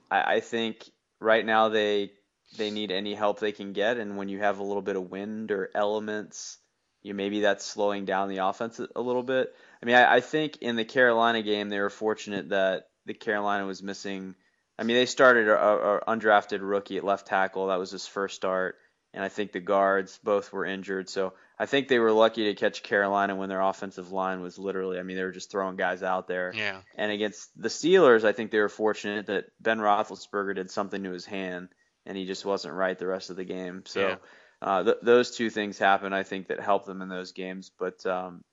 I, I think right now they they need any help they can get. And when you have a little bit of wind or elements, you maybe that's slowing down the offense a, little bit. I mean, I, I think in the Carolina game they were fortunate that the Carolina was missing. I mean, they started a, a undrafted rookie at left tackle. That was his first start, and I think the guards both were injured. So I think they were lucky to catch Carolina when their offensive line was literally. I mean, they were just throwing guys out there. Yeah. And against the Steelers, I think they were fortunate that Ben Roethlisberger did something to his hand, and he just wasn't right the rest of the game. So Yeah. uh, th- those two things happened, I think, that helped them in those games. But um,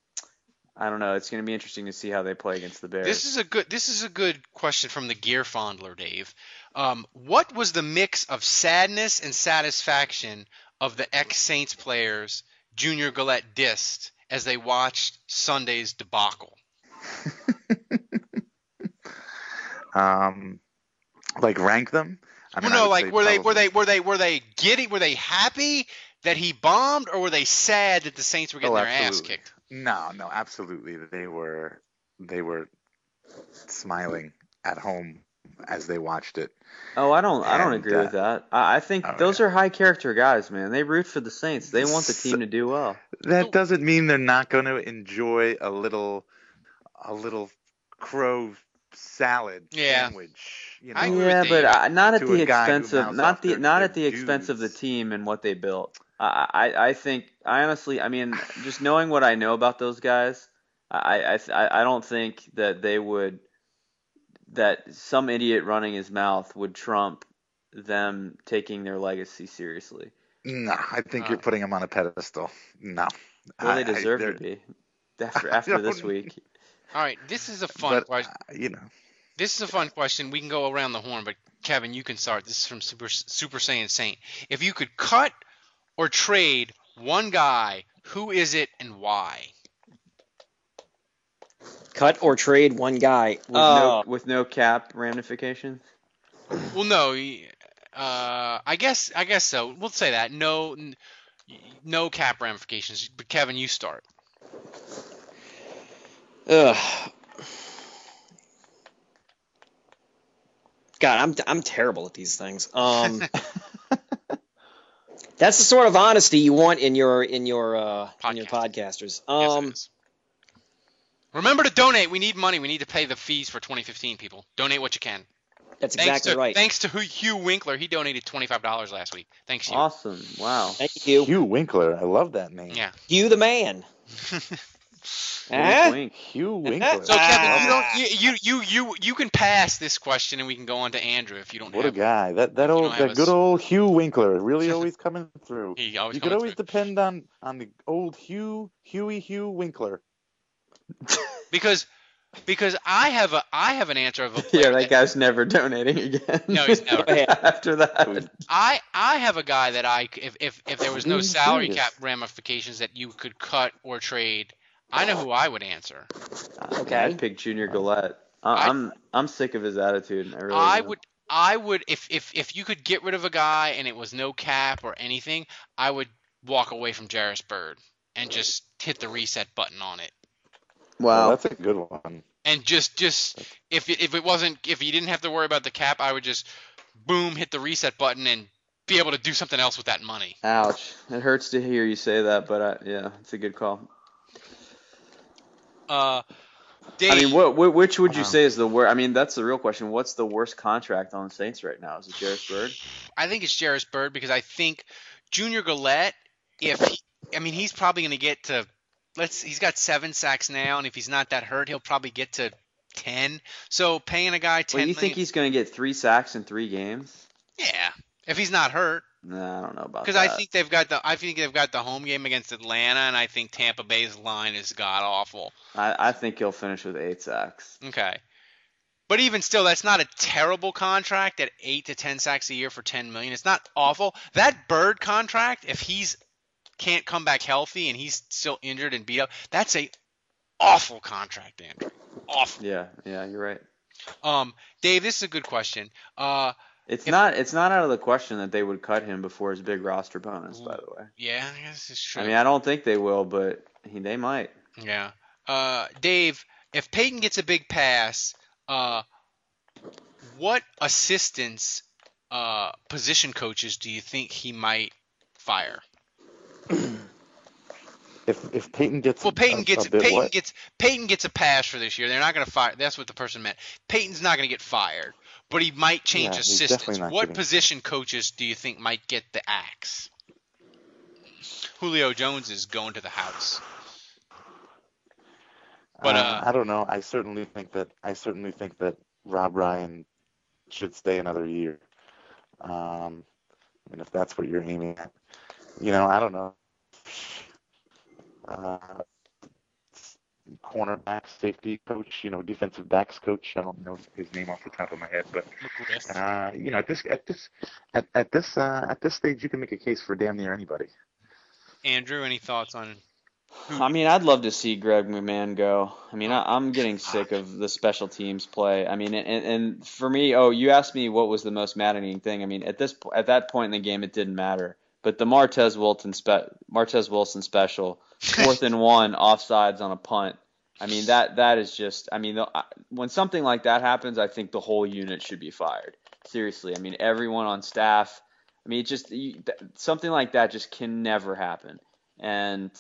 I don't know. It's going to be interesting to see how they play against the Bears. This is a good. This is a good question from the Gear Fondler, Dave. Um, what was the mix of sadness and satisfaction of the ex Saints players Junior Galette dissed as they watched Sunday's debacle? Um, like rank them. I well, no, like were they were they were they were they giddy? Were they happy that he bombed, or were they sad that the Saints were getting Oh, their ass kicked? No, no, absolutely. They were they were smiling at home as they watched it. Oh, I don't. I don't agree uh, with that. I, I think oh, those are high character guys, man. They root for the Saints. They want the team to do well. That doesn't mean they're not going to enjoy a little, a little crow salad Yeah. sandwich. You know, yeah, but uh, not at the a guy who expense of not the not at the expense of the team and what they built. I, I I think I honestly, I mean, just knowing what I know about those guys, I I I I don't think that they would that some idiot running his mouth would trump them taking their legacy seriously. no, I think Uh, you're putting them on a pedestal. No, Well, they deserve they're- to be after after this week. All right, this is a fun But question. uh, you know, This is a fun question. We can go around the horn, but Kevin, you can start. This is from Super Super Saiyan Saint. If you could cut or trade one guy, who is it and why? Cut or trade one guy. With Uh, no with no cap ramifications. Well, no. Uh, I guess I guess so. We'll say that. No, no cap ramifications. But Kevin, you start. Ugh. God, I'm I'm terrible at these things. Um, that's the sort of honesty you want in your in your uh, in your podcasters. Um, is. Remember to donate. We need money. We need to pay the fees for 2015 people. Donate what you can. that's Thanks exactly to right. thanks to Hugh- Hugh Winkler. He donated $25 last week. Thanks, Hugh. Awesome! Wow. Thank you, Hugh Winkler. I love that name. Yeah. you the man. Huh? Wink, wink. Hugh Winkler. So Kevin, you Ah. don't you, you you you you can pass this question and we can go on to Andrew if you don't What a guy! That that old that good us- old Hugh Winkler really always coming through. He always you could always through. depend on on the old Hugh Huey Hugh Winkler. because because I have a I have an answer of a player Yeah, that guy's never donating again. No, he's never. After that. I I have a guy that I if if if there was no salary cap ramifications that you could cut or trade, I know who I would answer. Okay. I'd pick Junior Galette. I, I- I'm I'm sick of his attitude. I really. I am. would I would if if if you could get rid of a guy and it was no cap or anything, I would walk away from Jairus Byrd and just hit the reset button on it. Well, Wow. that's a good one. And just just if it, if it wasn't if you didn't have to worry about the cap, I would just boom hit the reset button and be able to do something else with that money. Ouch! It hurts to hear you say that, but I, yeah, it's a good call. Uh, Dave, I mean, what, wh- which would you Wow. say is the worst? I mean, that's the real question. What's the worst contract on the Saints right now? Is it Jairus Byrd? I think it's Jairus Byrd because I think Junior Galette, if he, I mean, he's probably going to get to let's. He's got seven sacks now, and if he's not that hurt, he'll probably get to ten. So paying a guy ten Well, you million- think he's going to get three sacks in three games? yeah, if he's not hurt, Nah, I don't know about that. because. I think they've got the I think they've got the home game against Atlanta, and I think Tampa Bay's line is god awful. I, I think he'll finish with eight sacks. Okay. But even still, that's not a terrible contract at eight to ten sacks a year for ten million. It's not awful. That Byrd contract, if he's can't come back healthy and he's still injured and beat up, that's a awful contract, Andrew. Awful. Yeah, yeah, you're right. Um, Dave, this is a good question. Uh, It's If- not it's not out of the question that they would cut him before his big roster bonus. By the way, yeah, I guess it's true. I mean, I don't think they will, but he, they might. yeah. Uh, Dave, if Payton gets a big pass, uh, what assistants, uh, position coaches do you think he might fire? If if Payton gets Well, Payton a, gets a bit Payton what? gets Payton gets a pass for this year. They're not going to fire. That's what the person meant. Payton's not going to get fired, but he might change Yeah, assistants. What position coaches do you think might get the axe? Julio Jones is going to the house. But, uh, I don't know. I certainly think that I certainly think that Rob Ryan should stay another year. Um, I mean, if that's what you're aiming at, you know, I don't know. Uh, cornerback, safety coach, you know, defensive backs coach. I don't know his name off the top of my head, but uh, you know, at this at this at, at this uh, at this stage, you can make a case for damn near anybody. Andrew, any thoughts on? I mean, I'd love to see Greg McMahon go. I mean, I, I'm getting sick of the special teams play. I mean, and, and for me, oh, you asked me what was the most maddening thing. I mean, at this at that point in the game, it didn't matter. But the Martez Wilson spe- Martez Wilson special, fourth and one, offsides on a punt, I mean that that is just. I mean, when something like that happens, I think the whole unit should be fired. Seriously, I mean everyone on staff. I mean, it just you, th- something like that just can never happen. And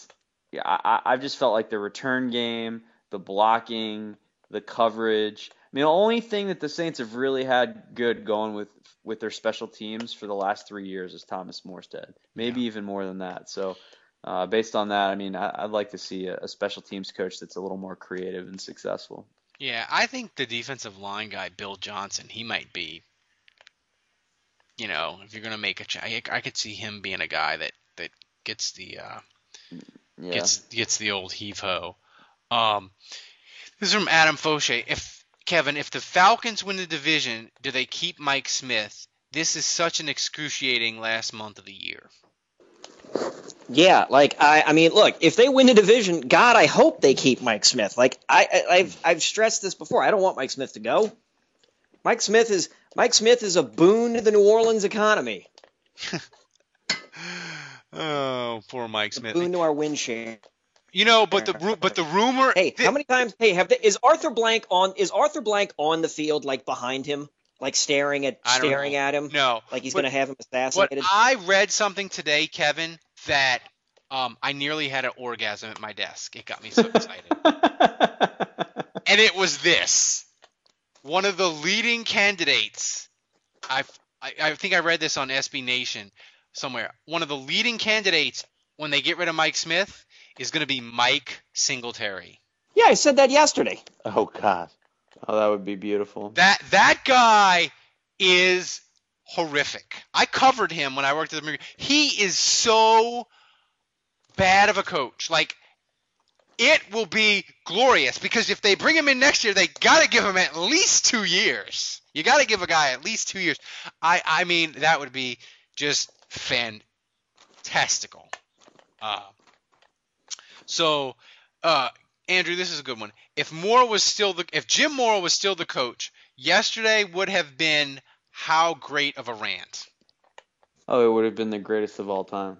yeah, I, I- I've just felt like the return game, the blocking, the coverage. I mean, the only thing that the Saints have really had good going with with their special teams for the last three years is Thomas Morstead. Maybe even more than that. So, uh, based on that, I mean, I, I'd like to see a, a special teams coach that's a little more creative and successful. Yeah, I think the defensive line guy, Bill Johnson, he might be. You know, if you're gonna make a, ch- I, I could see him being a guy that that gets the uh, Yeah. gets gets the old heave ho. Um, this is from Adam Fauché. If Kevin, if the Falcons win the division, do they keep Mike Smith? This is such an excruciating last month of the year. Yeah, like I, I mean, look, if they win the division, God, I hope they keep Mike Smith. Like I, I I've, I've stressed this before. I don't want Mike Smith to go. Mike Smith is Mike Smith is a boon to the New Orleans economy. Oh, poor Mike Smith. Boon to our win share. You know, but the but the rumor. Hey, how many times? Hey, have they, is Arthur Blank on? Is Arthur Blank on the field, like behind him, like staring at staring know. at him? No, like he's but- gonna have him But assassinated. I read something today, Kevin, that um, I nearly had an orgasm at my desk. It got me so excited. and it was this. One of the leading candidates. i I, I think I read this on SB Nation somewhere. One of the leading candidates when they get rid of Mike Smith is going to be Mike Singletary. yeah, I said that yesterday. Oh God. Oh, that would be beautiful. That that guy is horrific. I covered him when I worked at the movie. He is so bad of a coach. Like it will be glorious because if they bring him in next year, they got to give him at least 2 years. You got to give a guy at least 2 years. I I mean that would be just fantastical. Uh, so uh, Andrew, this is a good one. If Mora was still the if Jim Mora was still the coach, yesterday would have been how great of a rant. Oh, it would have been the greatest of all time.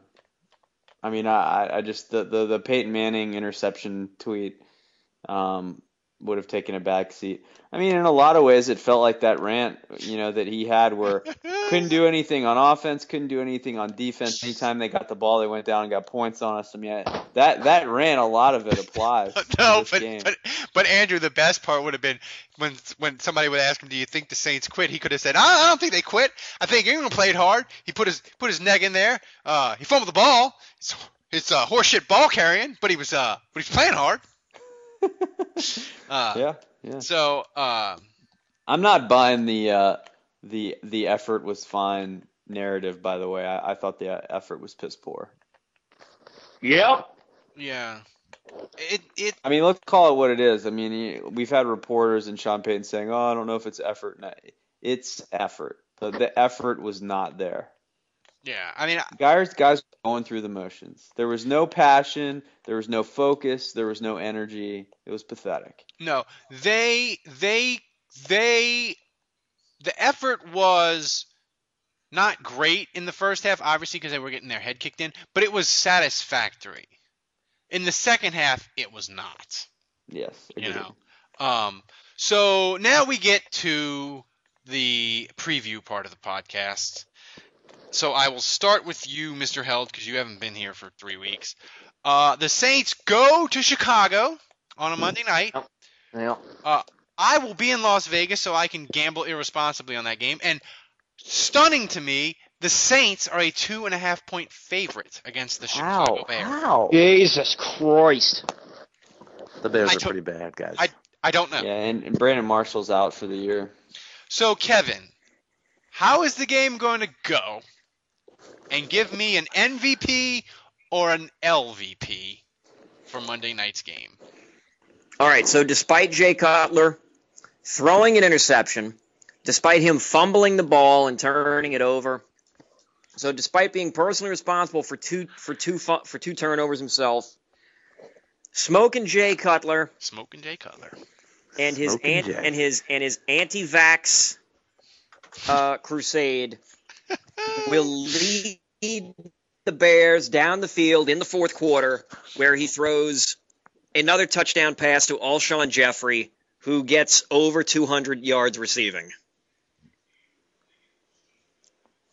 I mean, I, I- just the, the, the Peyton Manning interception tweet um, would have taken a back seat. I mean, in a lot of ways, it felt like that rant, you know, that he had where couldn't do anything on offense, couldn't do anything on defense. Anytime they got the ball, they went down and got points on us. I mean, that that rant, a lot of it applies. No, but, game. but but Andrew, the best part would have been when when somebody would ask him, "Do you think the Saints quit?" He could have said, "I, I don't think they quit. I think Ingram played hard. He put his put his neck in there. Uh, he fumbled the ball. It's, it's uh, horseshit ball carrying, but he was uh, but he's playing hard." uh, yeah, yeah. So uh, I'm not buying the uh, the the effort was fine narrative. By the way, I, I thought the uh, effort was piss poor. Yep. yeah, it it I mean, let's call it what it is. I mean, we've had reporters and Sean Payton saying, "Oh, I don't know if it's effort." It's effort. The, the effort was not there. Yeah. I mean, Guys, guys going through the motions. There was no passion. There was no focus. There was no energy. It was pathetic. No, they they they the effort was not great in the first half, obviously because they were getting their head kicked in, but it was satisfactory. In the second half, it was not. Yes. You know. Um. So now we get to the preview part of the podcast. So I will start with you, Mr. Held, because you haven't been here for three weeks. Uh, the Saints go to Chicago on a Monday night. Yeah. Uh, I will be in Las Vegas so I can gamble irresponsibly on that game. And stunning to me, the Saints are a two and a half point favorite against the Chicago Bears. How? Jesus Christ. The Bears I are took- pretty bad, guys. I I don't know. Yeah, and, and Brandon Marshall's out for the year. So Kevin, how is the game going to go? And give me an MVP or an LVP for Monday night's game. All right, so despite Jay Cutler throwing an interception, despite him fumbling the ball and turning it over, so despite being personally responsible for two for two for two turnovers himself, smoking Jay Cutler Smoking Jay Cutler. and his Smoking an- and his and his anti-vax uh, crusade will lead the Bears down the field in the fourth quarter, where he throws another touchdown pass to Alshon Jeffery, who gets over 200 yards receiving.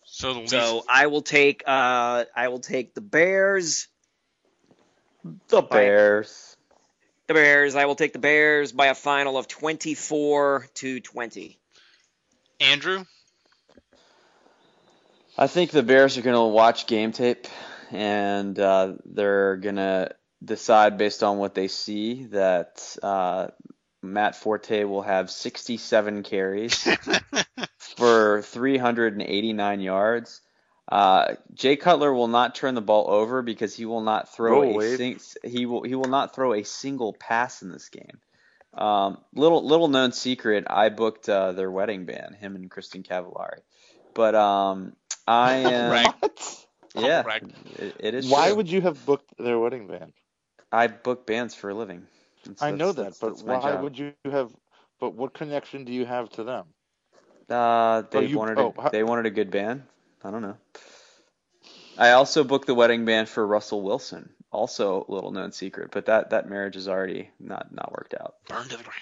So the So I will take uh, I will take the Bears. The Bears. The Bears. I will take the Bears by a final of 24 to 20. Andrew. I think the Bears are going to watch game tape and uh, they're going to decide based on what they see that uh, Matt Forte will have 67 carries for 389 yards. Uh, Jay Cutler will not turn the ball over because he will not throw Roll, a sing- he will he will not throw a single pass in this game. Um, little little known secret, I booked uh, their wedding band, him and Kristin Cavallari. But um, I am Right. yeah, it, it is. Why true. would you have booked their wedding band? I book bands for a living? That's- I know that's- that, but that's my why job. would you have? But what connection do you have to them? Uh, they Oh, you- wanted oh, a, how- they wanted a good band. I don't know. I also booked the wedding band for Russell Wilson. Also, a little known secret, but that that marriage is already not not worked out. Burned to the ground.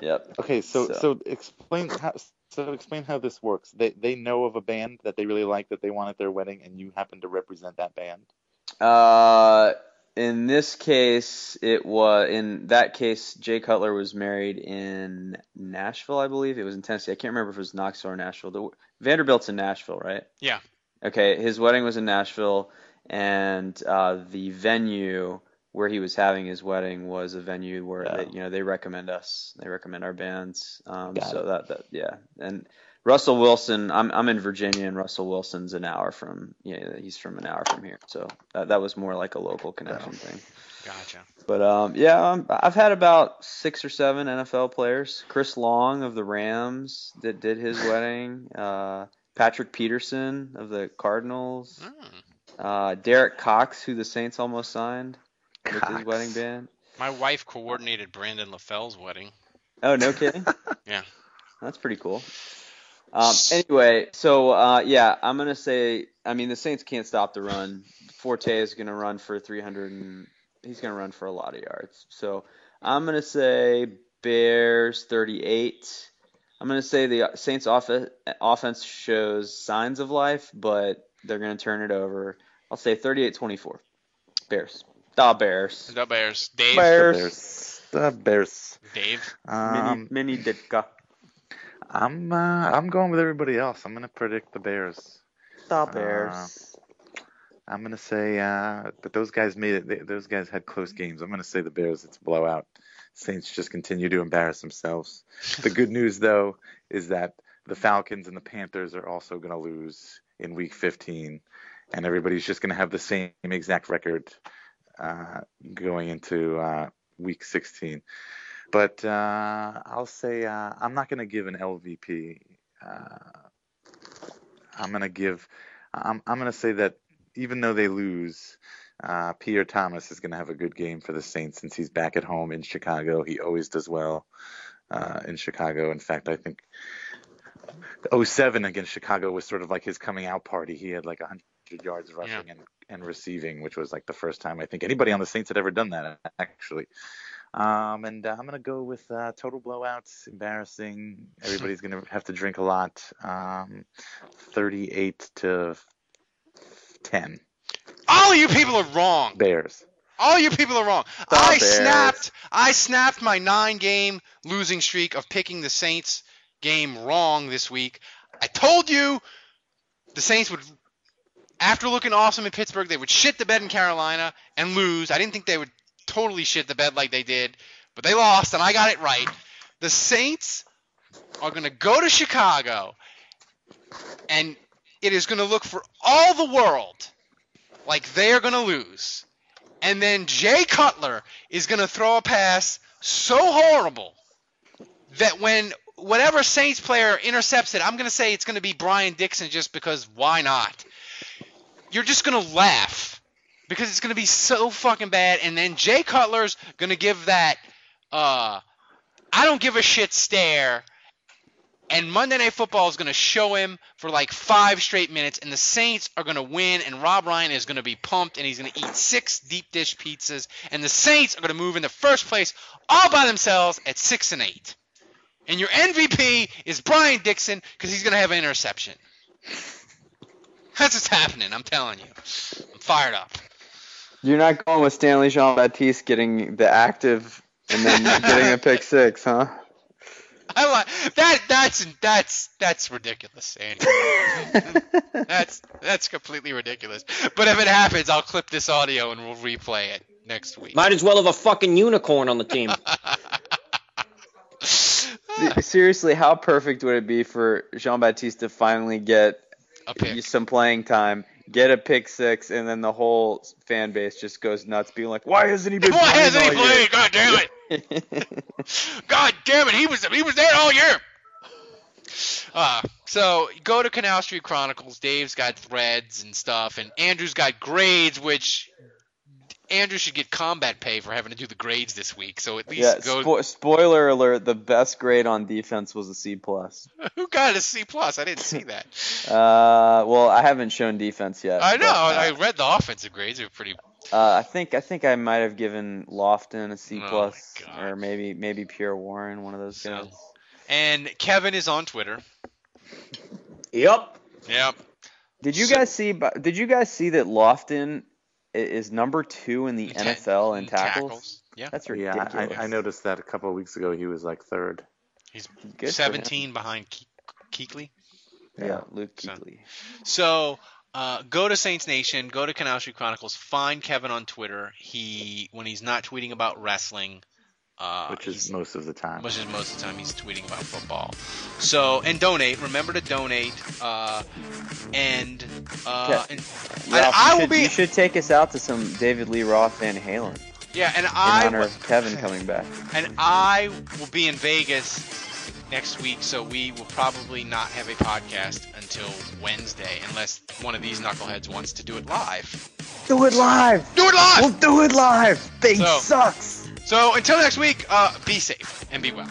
Yep. Okay, so So- so, explain how so explain how this works. They they know of a band that they really like that they want at their wedding, and you happen to represent that band. Uh, in this case, it was in that case. Jay Cutler was married in Nashville, I believe. It was in Tennessee. I can't remember if it was Knoxville or Nashville. The, Vanderbilt's in Nashville, right? Yeah. Okay, his wedding was in Nashville, and uh, the venue where he was having his wedding was a venue where Yeah. they, you know they recommend us, they recommend our bands. Um, Got so it. that that yeah, and Russell Wilson, I'm I'm in Virginia, and Russell Wilson's an hour from yeah, he's from an hour from here, so that that was more like a local connection thing. Gotcha. But um, yeah, um, I've had about six or seven NFL players. Chris Long of the Rams that did his wedding. Uh, Patrick Peterson of the Cardinals. Hmm. Uh, Derek Cox, who the Saints almost signed with his wedding band. My wife coordinated Brandon LaFell's wedding. Oh, no kidding. Yeah. That's pretty cool. Um, anyway, so uh, yeah, I'm gonna say. I mean, the Saints can't stop the run. Forte is gonna run for 300, and he's gonna run for a lot of yards. So I'm gonna say Bears 38. I'm gonna say the Saints off- offense shows signs of life, but they're gonna turn it over. I'll say 38-24. Bears. Da Bears. The Bears. Dave. The Bears. Bears. The Bears. Dave. Um, mini, mini Ditka. I'm uh, I'm going with everybody else. I'm gonna predict the Bears. Da Bears. I'm gonna say, uh, but those guys made it. They, those guys had close games. I'm gonna say the Bears. It's a blowout. Saints just continue to embarrass themselves. The good news, though, is that the Falcons and the Panthers are also gonna lose in Week 15, and everybody's just gonna have the same exact record uh, going into uh, Week 16. But uh, I'll say uh, I'm not gonna give an LVP. I'm gonna give. I'm I'm gonna say that even though they lose, uh, Pierre Thomas is gonna have a good game for the Saints since he's back at home in Chicago. He always does well uh, in Chicago. In fact, I think the 07 against Chicago was sort of like his coming out party. He had like 100 yards rushing and, and receiving, which was like the first time I think anybody on the Saints had ever done that actually. Um, and uh, I'm gonna go with uh, total blowouts, embarrassing. Everybody's gonna have to drink a lot. Um, 38 to 10. All you people are wrong. Bears. All you people are wrong. I Bears. snapped. I snapped my nine-game losing streak of picking the Saints game wrong this week. I told you the Saints would, after looking awesome in Pittsburgh, they would shit the bed in Carolina and lose. I didn't think they would totally shit the bed like they did, but they lost, and I got it right. The Saints are going to go to Chicago, and it is going to look for all the world like they are going to lose. And then Jay Cutler is going to throw a pass so horrible that when whatever Saints player intercepts it, I'm going to say it's going to be Brian Dixon just because why not? You're just to laugh because it's to be so fucking bad. And then Jay Cutler's to give that uh, I don't give a shit stare. And Monday Night Football is going to show him for like five straight minutes, and the Saints are going to win, and Rob Ryan is going to be pumped, and he's going to eat six deep dish pizzas, and the Saints are going to move into first place all by themselves at six and eight. And your MVP is Brian Dixon because he's going to have an interception. That's what's happening. I'm telling you. I'm fired up. You're not going with Stanley Jean Baptiste getting the active and then getting a pick six, huh? I like that. That's that's that's ridiculous, Andy. that's that's completely ridiculous. But if it happens, I'll clip this audio and we'll replay it next week. Might as well have a fucking unicorn on the team. Seriously, how perfect would it be for Jean Baptiste to finally get some playing time, get a pick six, and then the whole fan base just goes nuts, being like, "Why hasn't he been Why hasn't he all year?" played? God damn it! God damn it! He was he was there all year. Uh, so go to Canal Street Chronicles. Dave's got threads and stuff, and Andrew's got grades, which Andrew should get combat pay for having to do the grades this week. So at least Yeah, go. spo- spoiler alert: the best grade on defense was a C plus. Who got a C plus? I didn't see that. Uh, well, I haven't shown defense yet. I know. but, uh, I read the offensive grades. They're pretty. Uh, I think I think I might have given Lofton a C Oh, plus, or maybe maybe Pierre Warren, one of those guys. And Kevin is on Twitter. Yep. Yep. Did you guys see? Did you guys see that Lofton i- is number two in the NFL in tackles? Yeah. that's Yeah, ridiculous. I, I noticed that a couple of weeks ago. He was like third. He's Good 17 behind Ke- Kuechly. Yeah, Luke Kuechly. So uh, go to Saints Nation, go to Canal Street Chronicles, find Kevin on Twitter. He when he's not tweeting about wrestling, uh, which is most of the time. which is most of the time he's tweeting about football. So and donate. Remember to donate. Uh, and uh, and, and Ralph, I you, will should, be you should take us out to some David Lee Roth Van Halen yeah, and in I honor of Kevin coming back. and I will be in Vegas next week, so we will probably not have a podcast until Wednesday, unless one of these knuckleheads wants to do it live. Do it live. Do it live. We'll do it live. Thing So- sucks. So until next week, uh, be safe and be well.